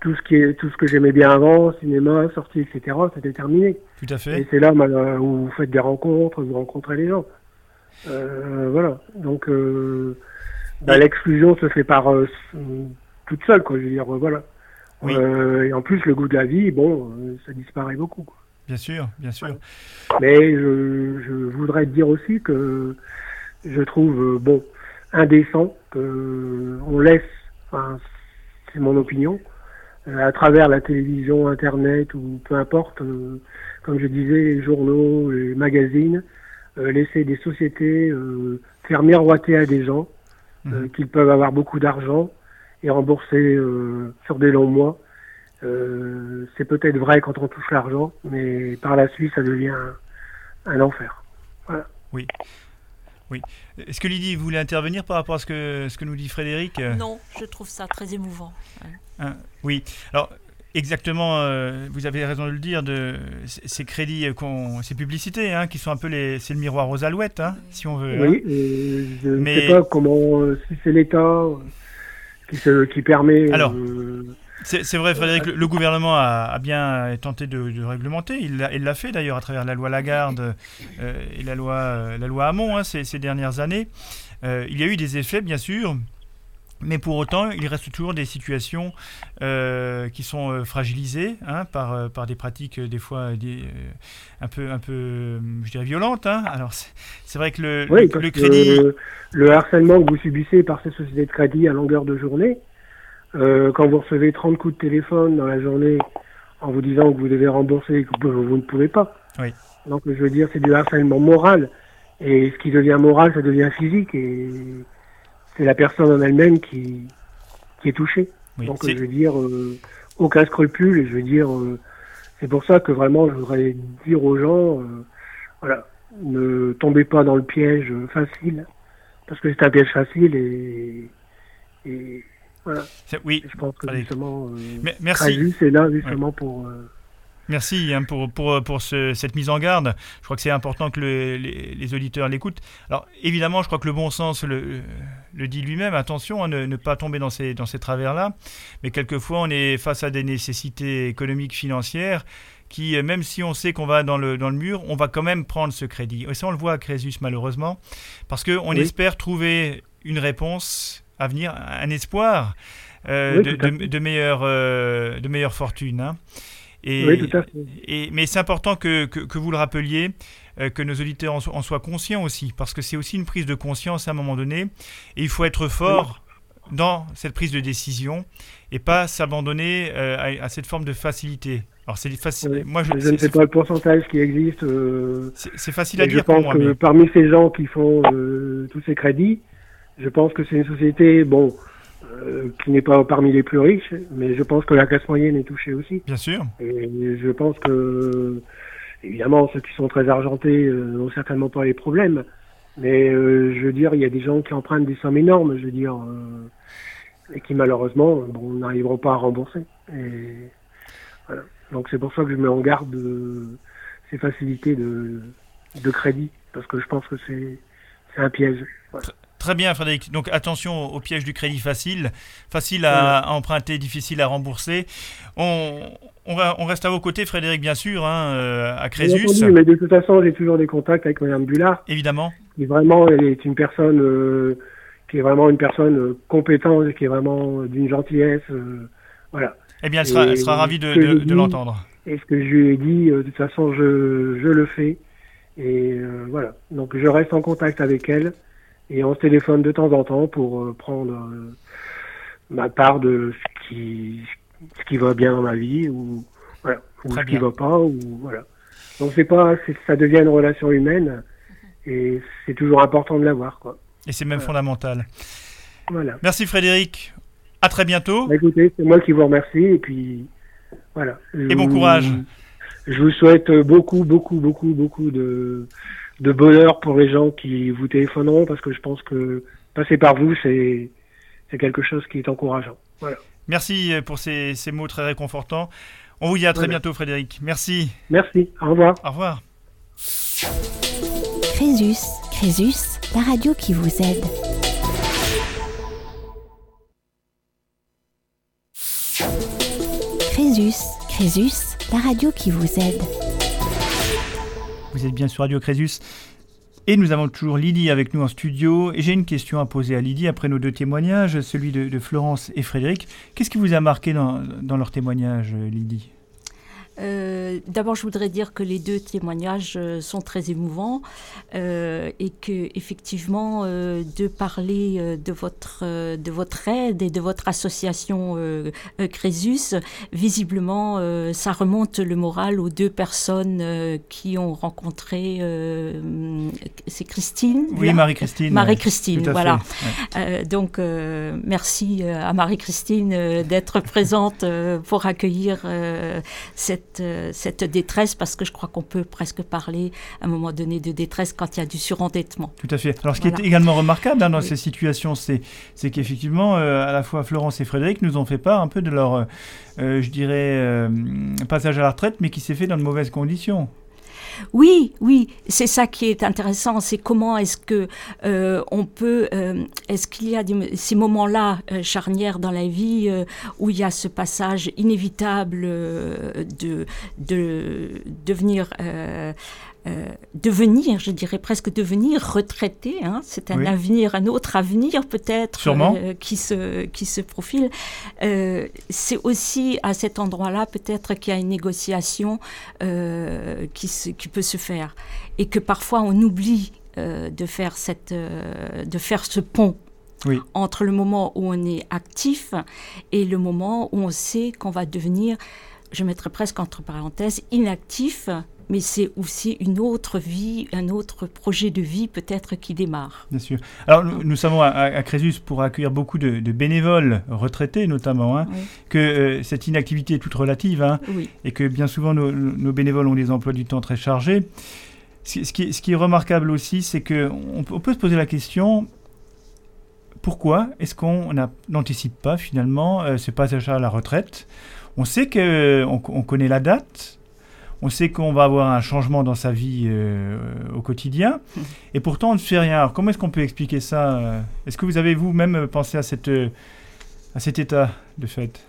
tout ce qui est tout ce que j'aimais bien avant, cinéma, sortie, etc., c'était terminé. Tout à fait. Et c'est là où vous faites des rencontres, vous rencontrez les gens. Euh, voilà. Donc euh, bah, l'exclusion se fait par euh, toute seule, quoi. Je veux dire, voilà. Oui. Euh, et en plus, le goût de la vie, bon, ça disparaît beaucoup. quoi. Bien sûr, bien sûr. Mais je, je voudrais dire aussi que je trouve bon indécent que on laisse, enfin, c'est mon opinion, euh, à travers la télévision, internet ou peu importe, euh, comme je disais, les journaux, les magazines, euh, laisser des sociétés faire miroiter à des gens Mhm. qu'ils peuvent avoir beaucoup d'argent et rembourser sur des longs mois. C'est peut-être vrai quand on touche l'argent, mais par la suite, ça devient un, un enfer. Est-ce que Lydie voulait intervenir par rapport à ce que, ce que nous dit Frédéric Euh, Non, je trouve ça très émouvant. hein, Oui. Alors, exactement, euh, vous avez raison de le dire, de ces crédits, euh, ces publicités, hein, qui sont un peu les. C'est le miroir aux alouettes, hein, si on veut. Oui, et je ne Mais- sais pas comment, euh, si c'est l'État euh, qui, se, qui permet. Alors, euh, C'est vrai, Frédéric, le, le gouvernement a, a bien tenté de, de réglementer. Il l'a fait d'ailleurs à travers la loi Lagarde euh, et la loi, euh, la loi Hamon hein, ces, ces dernières années. Euh, il y a eu des effets, bien sûr. Mais pour autant, il reste toujours des situations euh, qui sont euh, fragilisées hein, par, euh, par des pratiques euh, des fois euh, des, euh, un peu, un peu, euh, je dirais violentes. hein. Alors c'est vrai que le, oui, le- le crédit, le harcèlement que vous subissez par ces sociétés de crédit à longueur de journée, euh, quand vous recevez 30 coups de téléphone dans la journée en vous disant que vous devez rembourser et que vous, vous ne pouvez pas. Oui. Donc je veux dire, c'est du harcèlement moral. Et ce qui devient moral, ça devient physique. Et c'est la personne en elle-même qui, qui est touchée. oui, Donc je veux dire, euh, aucun scrupule. Et je veux dire, euh, c'est pour ça que vraiment, je voudrais dire aux gens, euh, voilà, ne tombez pas dans le piège facile, parce que c'est un piège facile et, et voilà. c'est- oui, Et je pense que Allez. justement, euh, merci. Crésus est là justement pour. euh, Merci hein, pour, pour, pour ce- cette mise en garde. Je crois que c'est important que le- les, les auditeurs l'écoutent. Alors évidemment, je crois que le bon sens le, le dit lui-même. Attention à ne, ne pas tomber dans ces, dans ces travers-là. Mais quelquefois, on est face à des nécessités économiques, financières, qui, euh, même si on sait qu'on va dans le, dans le mur, on va quand même prendre ce crédit. Et ça, on le voit à Crésus malheureusement, parce qu'on Oui. espère trouver une réponse à venir, un espoir euh, Oui, de, de, de meilleure, euh, de meilleure fortune. hein. Et, Oui, tout à fait. et- mais c'est important que, que, que vous le rappeliez, euh, que nos auditeurs en, so- en soient conscients aussi, parce que c'est aussi une prise de conscience à un moment donné, et il faut être fort dans cette prise de décision et pas s'abandonner euh, à, à cette forme de facilité. Alors c'est facile, Oui. moi je, Je ne sais pas le pourcentage qui existe. euh, c'est facile à je dire pour pense moi, que mais parmi ces gens qui font euh, tous ces crédits, je pense que c'est une société, bon, euh, qui n'est pas parmi les plus riches, mais je pense que la classe moyenne est touchée aussi. bien sûr. Et je pense que, évidemment, ceux qui sont très argentés euh, n'ont certainement pas les problèmes. Mais euh, je veux dire, il y a des gens qui empruntent des sommes énormes, je veux dire, euh, et qui malheureusement, bon, n'arriveront pas à rembourser. Et voilà. Donc c'est pour ça que je mets en garde de ces facilités de, de crédit, parce que je pense que c'est c'est un piège. Voilà. Très bien, Frédéric. Donc attention au piège du crédit facile, facile à, à emprunter, difficile à rembourser. On, on, va- on reste à vos côtés, Frédéric, bien sûr, hein, euh, à Crésus, entendu, mais de toute façon, j'ai toujours des contacts avec Madame Bullard. évidemment. qui vraiment elle est une personne euh, qui est vraiment une personne euh, compétente, qui est vraiment d'une gentillesse, euh, voilà. Eh bien, elle sera, Et elle sera ravie de, de- de l'entendre. Et ce que je lui ai dit, euh, de toute façon, je, je le fais. Et euh, voilà. Donc je reste en contact avec elle et on se téléphone de temps en temps pour euh, prendre euh, ma part de ce qui ce qui va bien dans ma vie ou voilà ou ce qui va pas ou voilà. Donc c'est pas ça devient une relation humaine et c'est toujours important de l'avoir quoi. Et c'est même Voilà. fondamental. Voilà. Merci, Frédéric. À très bientôt. Bah, écoutez, c'est moi qui vous remercie et puis voilà. Et bon courage. Je vous souhaite beaucoup, beaucoup, beaucoup, beaucoup de, de bonheur pour les gens qui vous téléphoneront parce que je pense que passer par vous, c'est, quelque chose qui est encourageant. Voilà. Merci euh, pour ces, ces mots très réconfortants. On vous dit à très Voilà. bientôt, Frédéric. Merci. Merci. Au revoir. Au revoir. Crésus, Crésus, la radio qui vous aide. Crésus, Crésus, la radio qui vous aide. Vous êtes bien sur Radio Crésus. Et nous avons toujours Lydie avec nous en studio. J'ai une question à poser à Lydie après nos deux témoignages, celui de, Florence et Frédéric. Qu'est-ce qui vous a marqué dans, dans leur témoignage, Lydie? Euh, d'abord, je voudrais dire que les deux témoignages euh, sont très émouvants euh, et que effectivement, de parler de votre de votre aide et de votre association Crésus, visiblement, ça remonte le moral aux deux personnes qui ont rencontré. C'est Christine. Oui, Marie-Christine. Marie-Christine, voilà. donc, merci à Marie-Christine d'être présente pour accueillir cette euh, cette, détresse, parce que je crois qu'on peut presque parler à un moment donné de détresse quand il y a du surendettement. Tout à fait. Alors ce qui est également remarquable hein, dans ces situations, c'est qu'effectivement, euh, à la fois Florence et Frédéric nous ont fait part un peu de leur, euh, je dirais, passage à la retraite, mais qui s'est fait dans de mauvaises conditions. Oui, oui, c'est ça qui est intéressant, c'est comment est-ce que euh, on peut, euh, est-ce qu'il y a ces moments-là euh, charnières dans la vie où il y a ce passage inévitable de, de devenir euh, devenir, je dirais presque devenir retraité. Hein. c'est un avenir, un autre avenir peut-être euh, qui, se, qui se profile. Euh, c'est aussi à cet endroit-là peut-être qu'il y a une négociation qui, qui peut se faire et que parfois on oublie de, faire cette, de faire ce pont entre le moment où on est actif et le moment où on sait qu'on va devenir, je mettrais presque entre parenthèses, inactif mais c'est aussi une autre vie, un autre projet de vie peut-être qui démarre. Bien sûr. Alors nous, savons à, Crésus, pour accueillir beaucoup de, bénévoles retraités notamment, hein, que euh, cette inactivité est toute relative hein, et que bien souvent nos, bénévoles ont des emplois du temps très chargés. Ce, qui, est, ce qui, est, remarquable aussi, c'est qu'on on peut se poser la question, pourquoi est-ce qu'on n'anticipe pas finalement euh, ce passage à la retraite? On sait qu'on on connaît la date, on sait qu'on va avoir un changement dans sa vie euh, au quotidien, et pourtant on ne fait rien. Alors comment est-ce qu'on peut expliquer ça euh Est-ce que vous avez vous-même pensé à, cette, euh, à cet état de fait?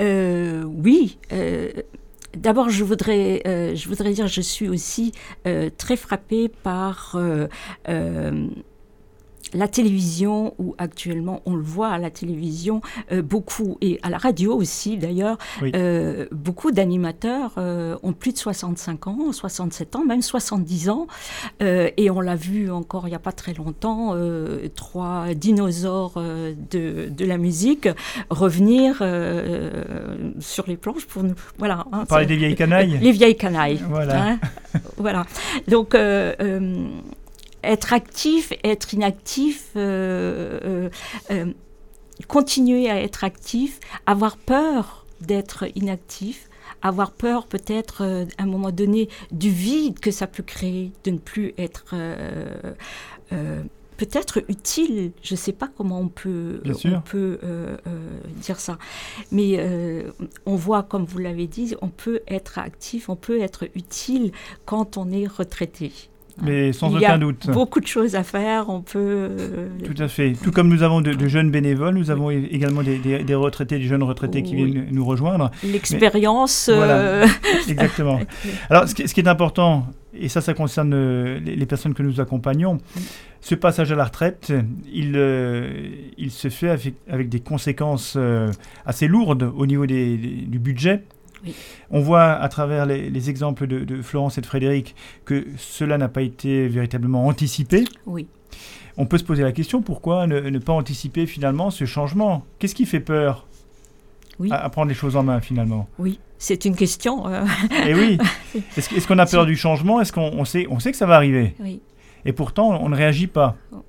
Oui. D'abord, je voudrais, je voudrais dire, je suis aussi très frappée par la télévision, où actuellement on le voit à la télévision, euh, beaucoup, et à la radio aussi d'ailleurs, euh, beaucoup d'animateurs euh, ont plus de 65 ans, 67 ans, même 70 ans, et on l'a vu encore il n'y a pas très longtemps, trois dinosaures de, de, la musique revenir sur les planches pour nous. Voilà. Hein, Parler des vieilles canailles Les vieilles canailles. Voilà. Hein, voilà. Donc, être actif, être inactif, euh, euh, euh, continuer à être actif, avoir peur d'être inactif, avoir peur peut-être à un moment donné du vide que ça peut créer, de ne plus être peut-être utile. Je ne sais pas comment on peut, on peut dire ça. Mais on voit, comme vous l'avez dit, on peut être actif, on peut être utile quand on est retraité mais sans aucun doute. Il y a beaucoup de choses à faire, on peut... Euh, Tout à fait. Tout comme nous avons de, jeunes bénévoles, nous avons également des, retraités, des jeunes retraités qui viennent nous rejoindre. L'expérience... Voilà, euh, exactement. Alors, ce qui, est important, et ça, ça concerne euh, les, personnes que nous accompagnons, ce passage à la retraite, il, il se fait avec, des conséquences assez lourdes au niveau du budget on voit à travers les, exemples de, Florence et de Frédéric que cela n'a pas été véritablement anticipé. Oui. On peut se poser la question pourquoi ne, pas anticiper finalement ce changement? Qu'est-ce qui fait peur? Oui. à, prendre les choses en main finalement Oui, c'est une question. Euh. Et eh oui. Est-ce qu'on a peur du changement? Est-ce qu'on sait, on sait que ça va arriver? Oui. Et pourtant, on ne réagit pas. Oh.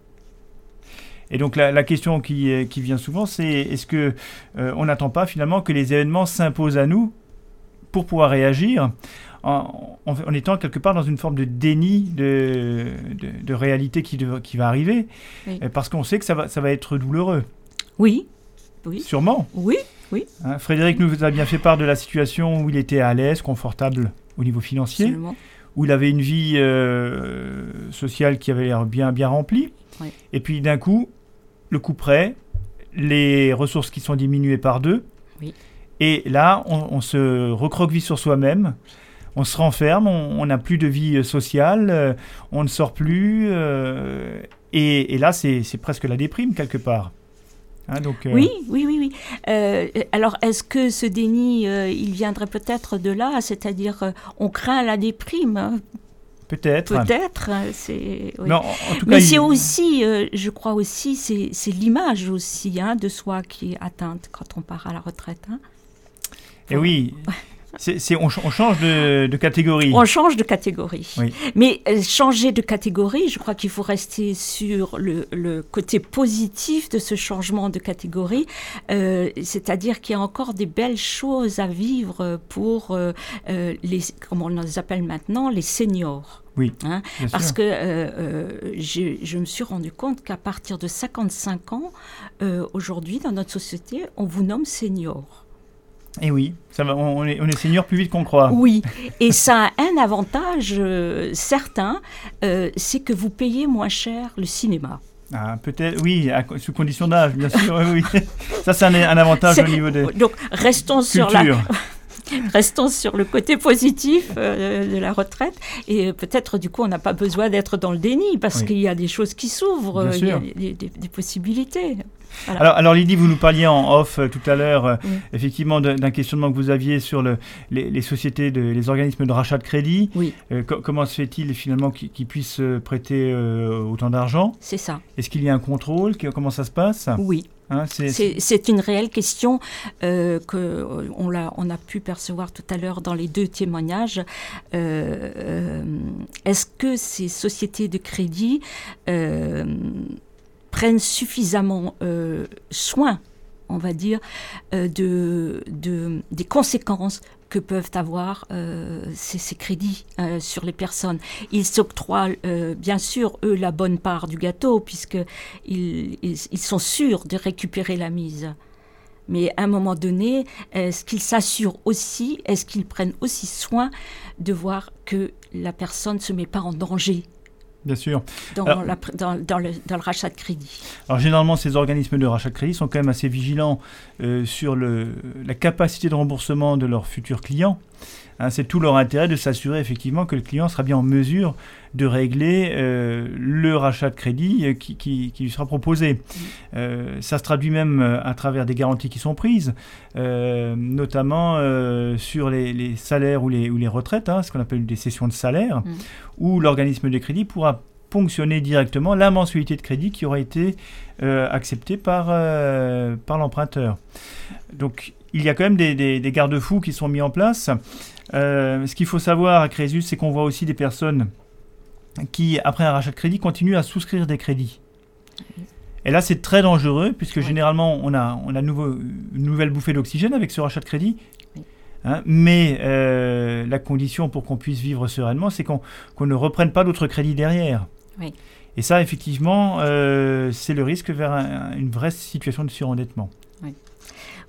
Et donc la, question qui, qui, vient souvent, c'est est-ce que euh, on n'attend pas finalement que les événements s'imposent à nous pour pouvoir réagir en, étant quelque part dans une forme de déni de, de, réalité qui, qui, va arriver, euh, parce qu'on sait que ça va, ça va être douloureux. Oui, oui. Sûrement. Oui, oui. Hein, Frédéric nous a bien fait part de la situation où il était à l'aise, confortable au niveau financier, où il avait une vie euh, sociale qui avait l'air bien, bien remplie. Et puis d'un coup, le coup près, les ressources qui sont diminuées par deux. Oui. Et là, on, se recroqueville sur soi-même. on se renferme, on n'a plus de vie sociale, on ne sort plus. Et, là, c'est presque la déprime quelque part. Hein, donc, Oui, oui, oui. oui. alors, est-ce que ce déni, il viendrait peut-être de là C'est-à-dire, on craint la déprime hein? Peut-être. Peut-être. Hein, c'est. Mais c'est aussi, je crois aussi, c'est l'image aussi hein, de soi qui est atteinte quand on part à la retraite. Hein. Et oui. C'est, on, change de, catégorie. On change de catégorie. Mais euh, changer de catégorie, je crois qu'il faut rester sur le, côté positif de ce changement de catégorie. Euh, c'est-à-dire qu'il y a encore des belles choses à vivre pour euh, les, comment on les appelle maintenant, les seniors. Oui. Hein, parce que je, je, me suis rendu compte qu'à partir de 55 ans, aujourd'hui, dans notre société, on vous nomme senior. Et oui, ça va, on, est, on est senior plus vite qu'on croit. Oui, et ça a un avantage euh, certain, euh, c'est que vous payez moins cher le cinéma. Ah, peut-être, oui, sous condition d'âge, bien sûr. oui, Ça, c'est un, un, avantage au niveau des. Donc, restons sur la. Restons sur le côté positif euh, de la retraite. Et peut-être, du coup, on n'a pas besoin d'être dans le déni parce qu'il y a des choses qui s'ouvrent, il y a des possibilités. Alors, alors Lydie, vous nous parliez en off euh, tout à l'heure, euh, effectivement, d'un questionnement que vous aviez sur le, les, sociétés, de, les organismes de rachat de crédit. Oui. Euh, comment se fait-il finalement qu'ils puissent prêter autant d'argent? C'est ça. Est-ce qu'il y a un contrôle? Comment ça se passe? Oui. Hein, c'est une réelle question euh, qu'on a, on a pu percevoir tout à l'heure dans les deux témoignages. Est-ce que ces sociétés de crédit prennent suffisamment euh, soin, on va dire, euh, de, de, des conséquences que peuvent avoir euh, ces, crédits sur les personnes. Ils s'octroient, bien sûr, eux, la bonne part du gâteau, puisqu'ils ils, ils sont sûrs de récupérer la mise. Mais à un moment donné, est-ce qu'ils s'assurent aussi, est-ce qu'ils prennent aussi soin de voir que la personne ne se met pas en danger? Bien sûr. Dans, dans, le, dans, le, rachat de crédit. Alors généralement, ces organismes de rachat de crédit sont quand même assez vigilants euh, sur le, la capacité de remboursement de leurs futurs clients. Hein, c'est tout leur intérêt de s'assurer effectivement que le client sera bien en mesure de régler euh, le rachat de crédit euh, qui, lui sera proposé. Euh, ça se traduit même à travers des garanties qui sont prises, notamment sur les, salaires ou les, ou les retraites, hein, ce qu'on appelle des sessions de salaire, mm. où l'organisme de crédit pourra ponctionner directement la mensualité de crédit qui aura été acceptée par, par l'emprunteur. Donc il y a quand même des, des garde-fous qui sont mis en place. Ce qu'il faut savoir à Crésus, c'est qu'on voit aussi des personnes qui, après un rachat de crédit, continuent à souscrire des crédits. Et là, c'est très dangereux, puisque généralement, on a, on a nouveau, une nouvelle bouffée d'oxygène avec ce rachat de crédit. Hein, mais euh, la condition pour qu'on puisse vivre sereinement, c'est qu'on ne reprenne pas d'autres crédits derrière. Et ça, effectivement, euh, c'est le risque vers une vraie situation de surendettement.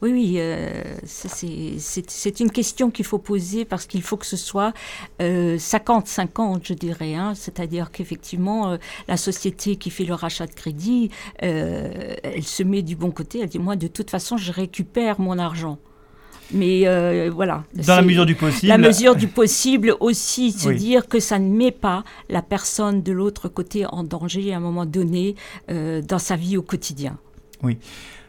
Oui, oui, euh, c'est une question qu'il faut poser parce qu'il faut que ce soit 50-50, euh, je dirais. Hein. C'est-à-dire qu'effectivement, euh, la société qui fait le rachat de crédit, elle se met du bon côté. Elle dit, moi, de toute façon, je récupère mon argent. Mais voilà. Dans la mesure du possible. La mesure du possible aussi, se dire que ça ne met pas la personne de l'autre côté en danger à un moment donné dans sa vie au quotidien. Oui.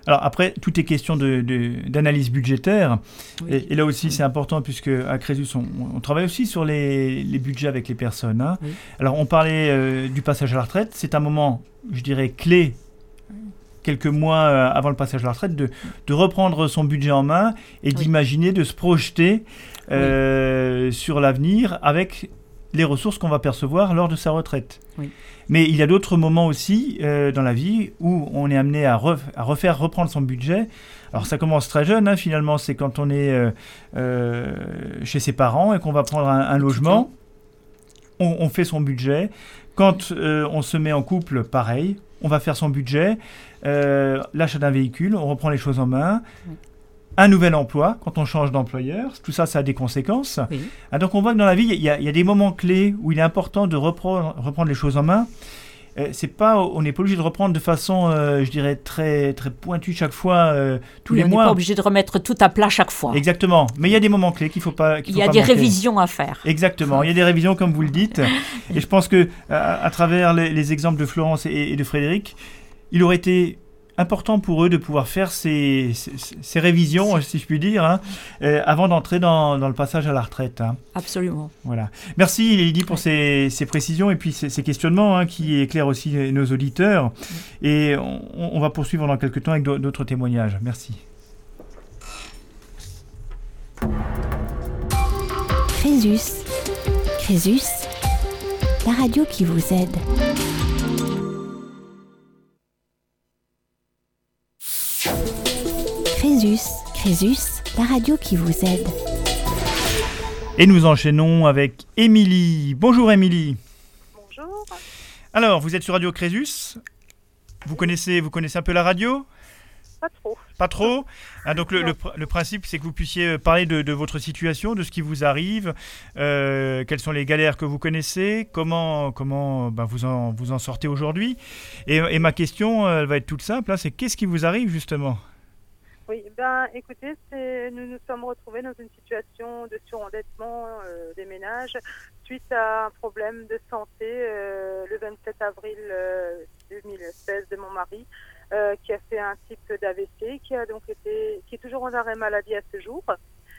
Alors après, tout est question d'analyse de, budgétaire. Et, là aussi, c'est important puisque à Crésus, on, travaille aussi sur les, budgets avec les personnes. Hein. Alors on parlait euh, du passage à la retraite. C'est un moment, je dirais, clé quelques mois euh, avant le passage à la retraite, de, reprendre son budget en main et d'imaginer, de se projeter euh, sur l'avenir avec les ressources qu'on va percevoir lors de sa retraite. Mais il y a d'autres moments aussi euh, dans la vie où on est amené à, refaire reprendre son budget. Alors ça commence très jeune, hein, finalement, c'est quand on est euh, euh, chez ses parents et qu'on va prendre un, logement, on, fait son budget. Quand on se met en couple, pareil, on va faire son budget. L'achat d'un véhicule, on reprend les choses en main un nouvel emploi, quand on change d'employeur, tout ça, ça a des conséquences. Ah, donc on voit que dans la vie, il y, a, des moments clés où il est important de reprendre, reprendre les choses en main. euh, c'est pas, on n'est pas obligé de reprendre de façon, euh, je dirais, très, très pointue chaque fois, euh, tous Oui, les on n'est mois. pas obligé de remettre tout à plat chaque fois. Exactement. Mais il y a des moments clés qu'il faut pas. Il y faut a pas des manquer. révisions à faire. Exactement, il y a des révisions comme vous le dites. Et je pense que à, à travers les, les exemples de Florence et, et de Frédéric, il aurait été important pour eux de pouvoir faire ces, ces, ces révisions, si je puis dire, hein, euh, avant d'entrer dans, dans le passage à la retraite. hein. Absolument. Voilà. Merci Lydie pour ces, ces précisions et puis ces, ces questionnements hein, qui éclairent aussi nos auditeurs. Et on, on va poursuivre dans quelques temps avec d'au- d'autres témoignages. Merci. Crésus. Crésus, la radio qui vous aide. Crésus. Crésus, la radio qui vous aide. Et nous enchaînons avec Émilie. Bonjour Émilie. Bonjour. Alors, vous êtes sur Radio Crésus? Vous connaissez, vous connaissez un peu la radio? Pas trop. Pas trop? Ah, Donc le, le pr- le principe, c'est que vous puissiez euh, parler de, de votre situation, de ce qui vous arrive, euh, quelles sont les galères que vous connaissez, comment, comment bah, vous, en, vous en sortez aujourd'hui. Et, et ma question, euh, elle va être toute simple, hein, c'est qu'est-ce qui vous arrive justement? Oui, ben écoutez, nous nous sommes retrouvés dans une situation de surendettement euh, des ménages suite à un problème de santé euh, le 27 avril euh, 2016 de mon mari euh, qui a fait un type d'AVC qui a donc été qui est toujours en arrêt maladie à ce jour.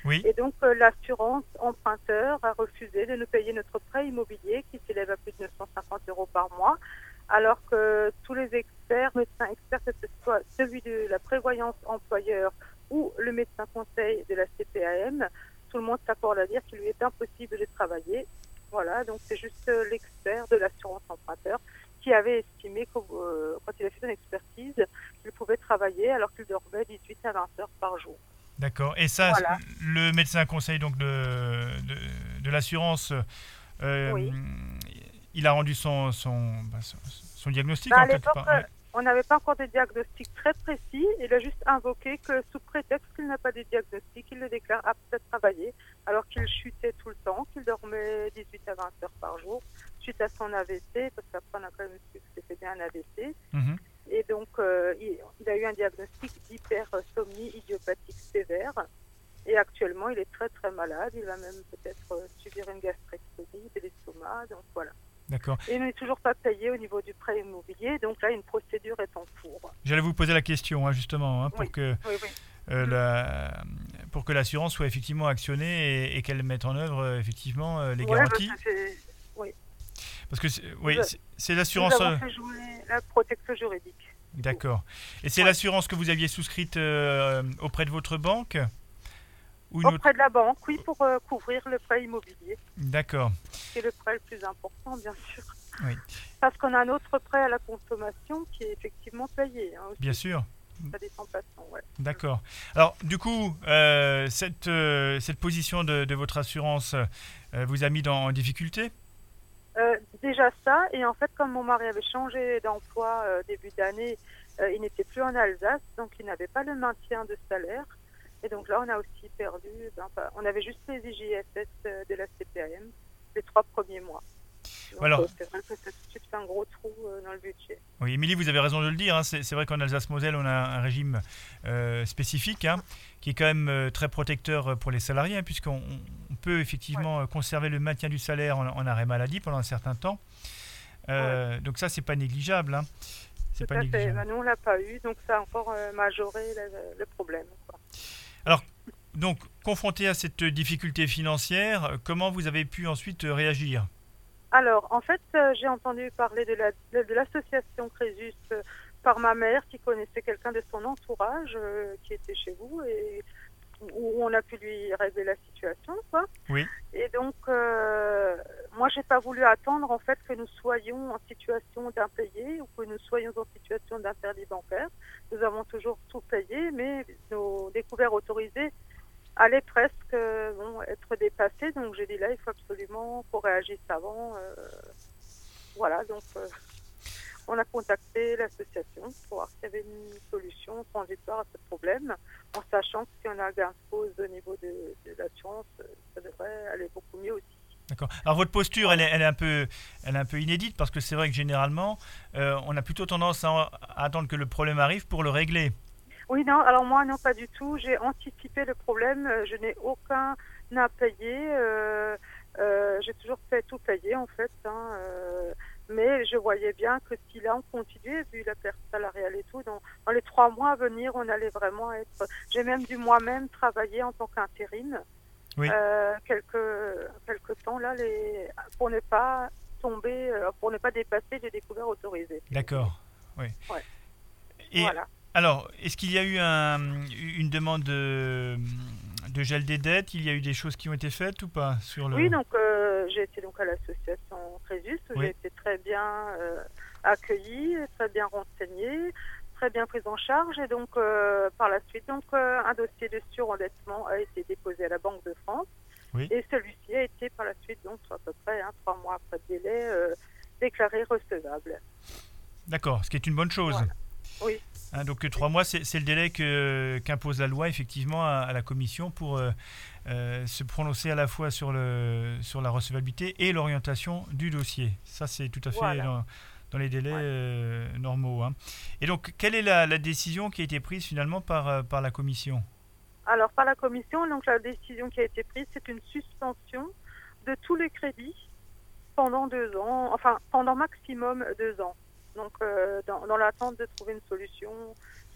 Oui. Et donc euh, l'assurance emprunteur a refusé de nous payer notre prêt immobilier qui s'élève à plus de 950 euros par mois, alors que tous les experts, médecins experts, que ce soit celui de la prévoyance employeur ou le médecin conseil de la CPAM, tout le monde s'accorde à dire qu'il lui est impossible de travailler. Voilà, donc c'est juste l'expert de l'assurance emprunteur qui avait estimé que euh, quand il a fait son expertise, qu'il pouvait travailler alors qu'il dormait 18 à 20 heures par jour. D'accord. Et ça, Voilà. le médecin conseil donc de, de, de l'assurance, euh, Oui. il a rendu son, son, bah, son, son diagnostic Bah, à en quelque l'époque, part. euh, on n'avait pas encore de diagnostic très précis. Il a juste invoqué que sous prétexte qu'il n'a pas de diagnostic, il le déclare apte à travailler, alors qu'il chutait tout le temps, qu'il dormait 18 à 20 heures par jour, suite à son AVC, parce qu'après on a quand même su que c'était bien un AVC. Mhm. Et donc, euh, il, il a eu un diagnostic d'hypersomnie idiopathique sévère. Et actuellement, il est très très malade. Il va même peut-être euh, subir une gastrectomie de l'estomac. Donc voilà. D'accord. Et il n'est toujours pas payé au niveau du prêt immobilier. Donc là, une procédure est en cours. J'allais vous poser la question, hein, justement, hein, pour Oui. que Oui, oui. euh, la- pour que l'assurance soit effectivement actionnée et, et qu'elle mette en œuvre euh, effectivement euh, les Ouais, garanties. parce que c'est- Parce que oui, c'est- l'assurance. la protection juridique. D'accord. Et c'est Ouais. l'assurance que vous aviez souscrite auprès de votre banque? Ou autre- Auprès de la banque, oui, pour euh, couvrir le prêt immobilier, D'accord. qui est le prêt le plus important, bien sûr. Oui. Parce qu'on a un autre prêt à la consommation qui est effectivement payé. Hein. Bien sûr. Ça descend pas ouais. D'accord. Alors, du coup, euh, cette, euh, cette position de, de votre assurance vous a mis dans, en difficulté? Déjà ça, et en fait, comme mon mari avait changé d'emploi début d'année, il n'était plus en Alsace, donc il n'avait pas le maintien de salaire. Et donc là, on a aussi perdu, ben, on avait juste les IJSS euh, de la CPAM les trois premiers mois. Donc, Alors- euh, c'est vrai que ça fait un gros trou euh, dans le budget. Oui, Émilie, vous avez raison de le dire. hein. C'est c'est vrai qu'en Alsace-Moselle, on a un régime euh, spécifique hein, qui est quand même très protecteur pour les salariés, hein, puisqu'on on peut effectivement conserver le maintien du salaire en, en arrêt maladie pendant un certain temps. Euh, Donc ça, c'est pas négligeable. C'est pas à fait. négligeable. Ben, nous, on l'a pas eu, donc ça a encore majoré le, le problème. quoi. Donc, confronté à cette difficulté financière, euh, comment vous avez pu ensuite euh, réagir? Alors, en fait, euh, j'ai entendu parler de la- l'association Crésus euh, par ma mère qui connaissait quelqu'un de son entourage qui était chez vous et où on a pu lui régler la situation, quoi. Oui. Et donc, euh, moi, j'ai pas voulu attendre en fait que nous soyons en situation d'impayé ou que nous soyons en situation d'interdit bancaire. Nous avons toujours tout payé, mais nos découvertes autorisées allaient presque euh, bon, être dépassées. Donc, j'ai dit là, il faut absolument qu'on réagisse avant. euh, voilà, donc euh, on a contacté l'association pour voir s'il y avait une solution transitoire à ce problème, en sachant que si on a un gain de cause au niveau de, de l'assurance, euh, ça devrait aller beaucoup mieux aussi. D'accord. Alors votre posture, elle est, elle est, un peu, elle est un peu inédite parce que c'est vrai que généralement, euh, on a plutôt tendance à, à, attendre que le problème arrive pour le régler. Oui, non. Alors moi, non, pas du tout. J'ai anticipé le problème. Je n'ai aucun à payer. Euh, euh, J'ai toujours fait tout payer en fait. Hein, euh, mais je voyais bien que si là on continuait, vu la perte salariale et tout, dans, dans les trois mois à venir, on allait vraiment être. J'ai même dû moi-même travailler en tant qu'intérim. Oui. Euh, quelques, quelques temps là, les, pour ne pas tomber, euh, pour ne pas dépasser les découvertes autorisées. D'accord. Oui. Ouais. Et Voilà. alors, est-ce qu'il y a eu un, une demande de, gel des dettes Il y a eu des choses qui ont été faites ou pas sur le... Oui, donc euh, j'ai été donc à l'association Crésus où Oui. j'ai été très bien euh, accueillie, très bien renseignée, très bien prise en charge et donc euh, par la suite donc un dossier de surendettement a été déposé à la Banque de France Oui. et celui-ci a été par la suite donc à peu près hein, trois mois après le délai déclaré recevable. D'accord, ce qui est une bonne chose. Voilà. Oui. Hein, donc trois mois, c'est le délai qu'impose la loi effectivement à, à la commission pour euh, euh, se prononcer à la fois sur, le, sur la recevabilité et l'orientation du dossier. Ça, c'est tout à fait Voilà. dans, dans les délais Ouais. euh, normaux. hein. Et donc, quelle est la, la décision qui a été prise finalement par, par la commission? Alors, par la commission, donc la décision qui a été prise, c'est une suspension de tous les crédits pendant deux ans, enfin pendant maximum deux ans. Donc, euh, dans, dans l'attente de trouver une solution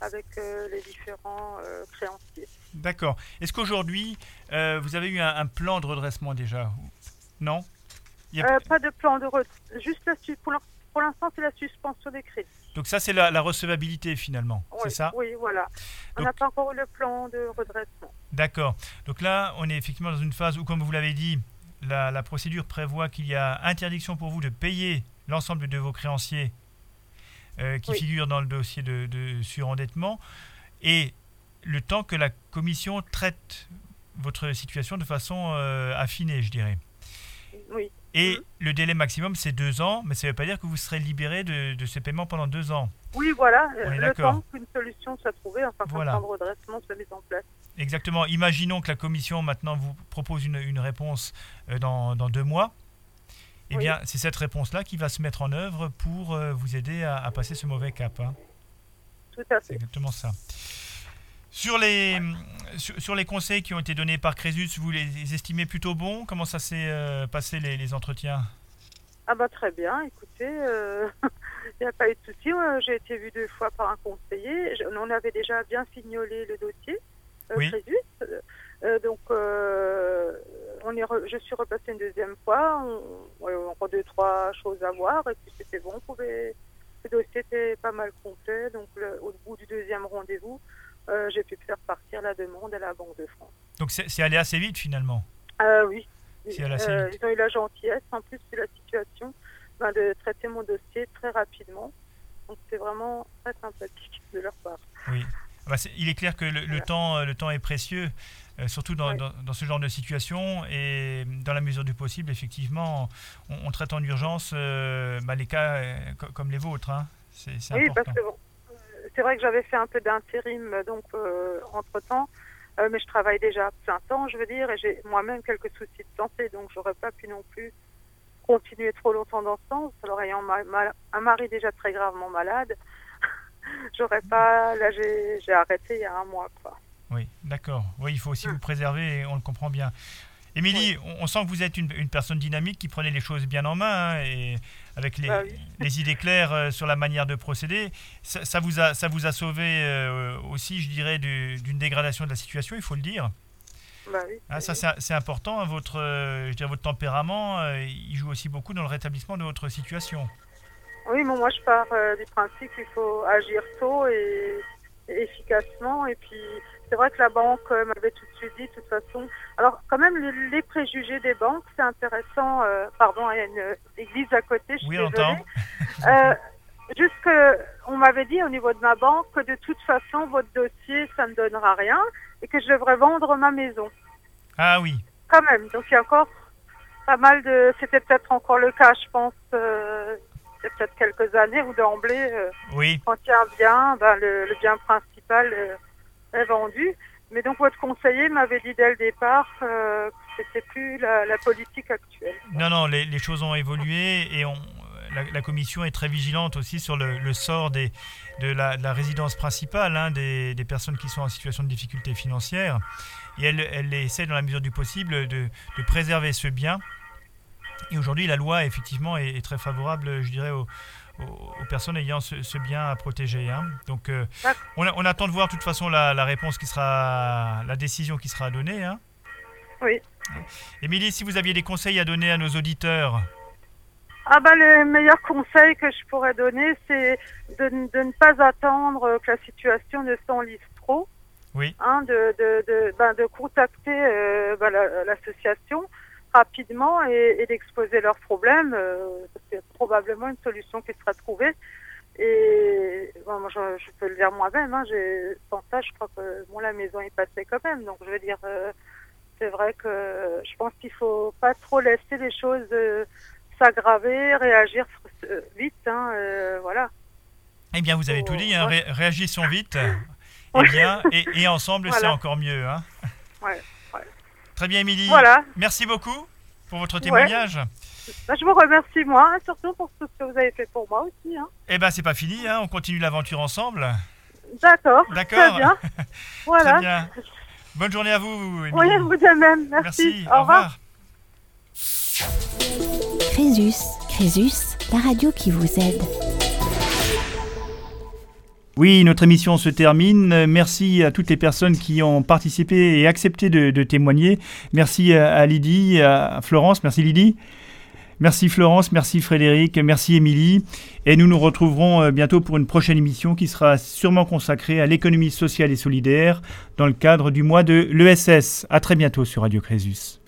avec euh, les différents euh, créanciers. D'accord. Est-ce qu'aujourd'hui, vous avez eu un, un plan de redressement déjà Non? Il y a- pas de plan de retrait, juste la pour l'in- pour l'instant, c'est la suspension des crédits. Donc ça, c'est la, la recevabilité finalement, Oui, c'est ça? Oui, voilà. On n'a pas encore eu le plan de redressement. D'accord. Donc là, on est effectivement dans une phase où, comme vous l'avez dit, la, la procédure prévoit qu'il y a interdiction pour vous de payer l'ensemble de vos créanciers euh, qui Oui. figurent dans le dossier de, de surendettement et le temps que la commission traite votre situation de façon euh, affinée, je dirais. Oui. Et Mhm. le délai maximum, c'est deux ans, mais ça ne veut pas dire que vous serez libéré de, de ce paiement pendant deux ans. Oui, voilà. On est le temps qu'une solution soit trouvée, enfin qu'un Voilà. plan de redressement soit mis en place. Exactement. Imaginons que la commission maintenant vous propose une, une réponse euh, dans, dans deux mois. Eh Oui. bien, c'est cette réponse-là qui va se mettre en œuvre pour euh, vous aider à, à passer ce mauvais cap. hein. Tout à C'est fait. exactement ça. Sur les, sur, sur les conseils qui ont été donnés par Crésus, vous les estimez plutôt bons? Comment ça s'est euh, passé les, les entretiens? Ah bah très bien, écoutez, euh, il n'y a pas eu de souci. euh, J'ai été vue deux fois par un conseiller. Je- on avait déjà bien signolé le dossier, euh, Oui. Crésus. Euh, euh, donc, euh, on est re- je suis repassée une deuxième fois. On, deux, trois choses à voir. Et puis c'était bon. On pouvait, le dossier était pas mal complet. Donc, le- au bout du deuxième rendez-vous, euh, j'ai pu faire partir la demande à la Banque de France. Donc c'est allé assez vite finalement? Euh, oui. Euh, ils ont eu la gentillesse, en plus de la situation, ben, de traiter mon dossier très rapidement. Donc c'est vraiment très sympathique de leur part. Oui. Ah bah, il est clair que le, temps, euh, le temps est précieux, euh, surtout dans, Oui. dans- dans ce genre de situation. Et dans la mesure du possible, effectivement, on, on traite en urgence euh, bah, les cas euh, co- comme les vôtres. hein. C'est Oui, important. parce que bon, c'est vrai que j'avais fait un peu d'intérim donc euh, entre temps, mais je travaille déjà plein temps, je veux dire, et j'ai moi-même quelques soucis de santé, donc j'aurais pas pu non plus continuer trop longtemps dans ce sens. Alors ayant ma- ma- un mari déjà très gravement malade, j'aurais pas. Là, j'ai j'ai arrêté il y a un mois, quoi. Oui, d'accord. Oui, il faut aussi vous préserver, et on le comprend bien. Émilie, on, on sent que vous êtes une, une personne dynamique qui prenait les choses bien en main hein, et avec les, Bah oui. les idées claires euh, sur la manière de procéder. Ça, ça vous, a, ça vous a sauvé euh, aussi, je dirais, du- d'une dégradation de la situation, il faut le dire. Bah oui. Ah, ça, c'est important. hein, Votre, euh, je dirais, votre tempérament, il joue aussi beaucoup dans le rétablissement de votre situation. Oui, mais moi je pars du principe qu'il faut agir tôt et, et efficacement. Et puis c'est vrai que la banque euh, m'avait tout de suite dit, de toute façon. Alors quand même les, préjugés des banques, c'est intéressant. euh, pardon, il y a une église à côté. Je suis Oui, désolée. entend. Euh, juste que on m'avait dit au niveau de ma banque que de toute façon votre dossier ça ne donnera rien et que je devrais vendre ma maison. Ah oui, Quand même. Donc il y a encore pas mal de. C'était peut-être encore le cas, je pense. Euh, c'est peut-être quelques années où d'emblée. euh, oui, quand il y a un bien, ben, le, le bien principal euh, vendu. Mais donc votre conseiller m'avait dit dès le départ euh, que c'était plus la, politique actuelle. Non, non, les, choses ont évolué et la, commission est très vigilante aussi sur le, sort de, la, de la résidence principale hein, des, personnes qui sont en situation de difficulté financière. Et elle, essaie, dans la mesure du possible, de, de préserver ce bien. Et aujourd'hui, la loi, effectivement, est, est très favorable, je dirais, aux, aux- aux personnes ayant ce, ce bien à protéger. hein. Donc, euh, on, attend de voir, de toute façon, la, la réponse qui sera, la décision qui sera donnée. hein. Oui. Émilie, si vous aviez des conseils à donner à nos auditeurs, Ah bah le meilleur conseil que je pourrais donner, c'est de, ne pas attendre euh, que la situation ne s'enlise trop. Oui. Hein, de, de, de, ben, de contacter euh, ben, la- l'association rapidement et, et d'exposer leurs problèmes. Euh, c'est probablement une solution qui sera trouvée. Et bon, moi, je, je peux le dire moi-même. Hein, j'ai- sans ça, je crois que bon, la maison est passée quand même. Donc je veux dire, euh, c'est vrai que je pense qu'il faut pas trop laisser les choses euh, s'aggraver, réagir vite. Hein, voilà. Eh bien, vous avez tout dit, hein, ré- réagissons vite. Eh bien, et, et ensemble, c'est encore mieux. hein. Ouais. Très bien, Émilie. Voilà. Merci beaucoup pour votre témoignage. Bah, je vous remercie moi, hein, surtout pour tout ce que vous avez fait pour moi aussi. Hein. Eh bien, c'est pas fini, hein, on continue l'aventure ensemble. D'accord. D'accord. Très bien. Voilà. Très bien. Bonne journée à vous, Émilie. Oui, vous de même. Merci. Merci. Au revoir. Crésus, Crésus, la radio qui vous aide. Oui, notre émission se termine. Merci à toutes les personnes qui ont participé et accepté de, témoigner. Merci à, à Lydie, à Florence. Merci Lydie. Merci Florence, merci Frédéric, merci Émilie. Et nous nous retrouverons euh, bientôt pour une prochaine émission qui sera sûrement consacrée à l'économie sociale et solidaire dans le cadre du mois de l'ESS. À très bientôt sur Radio Crésus.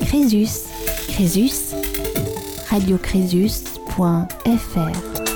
Crésus, Crésus, radiocrésus.fr.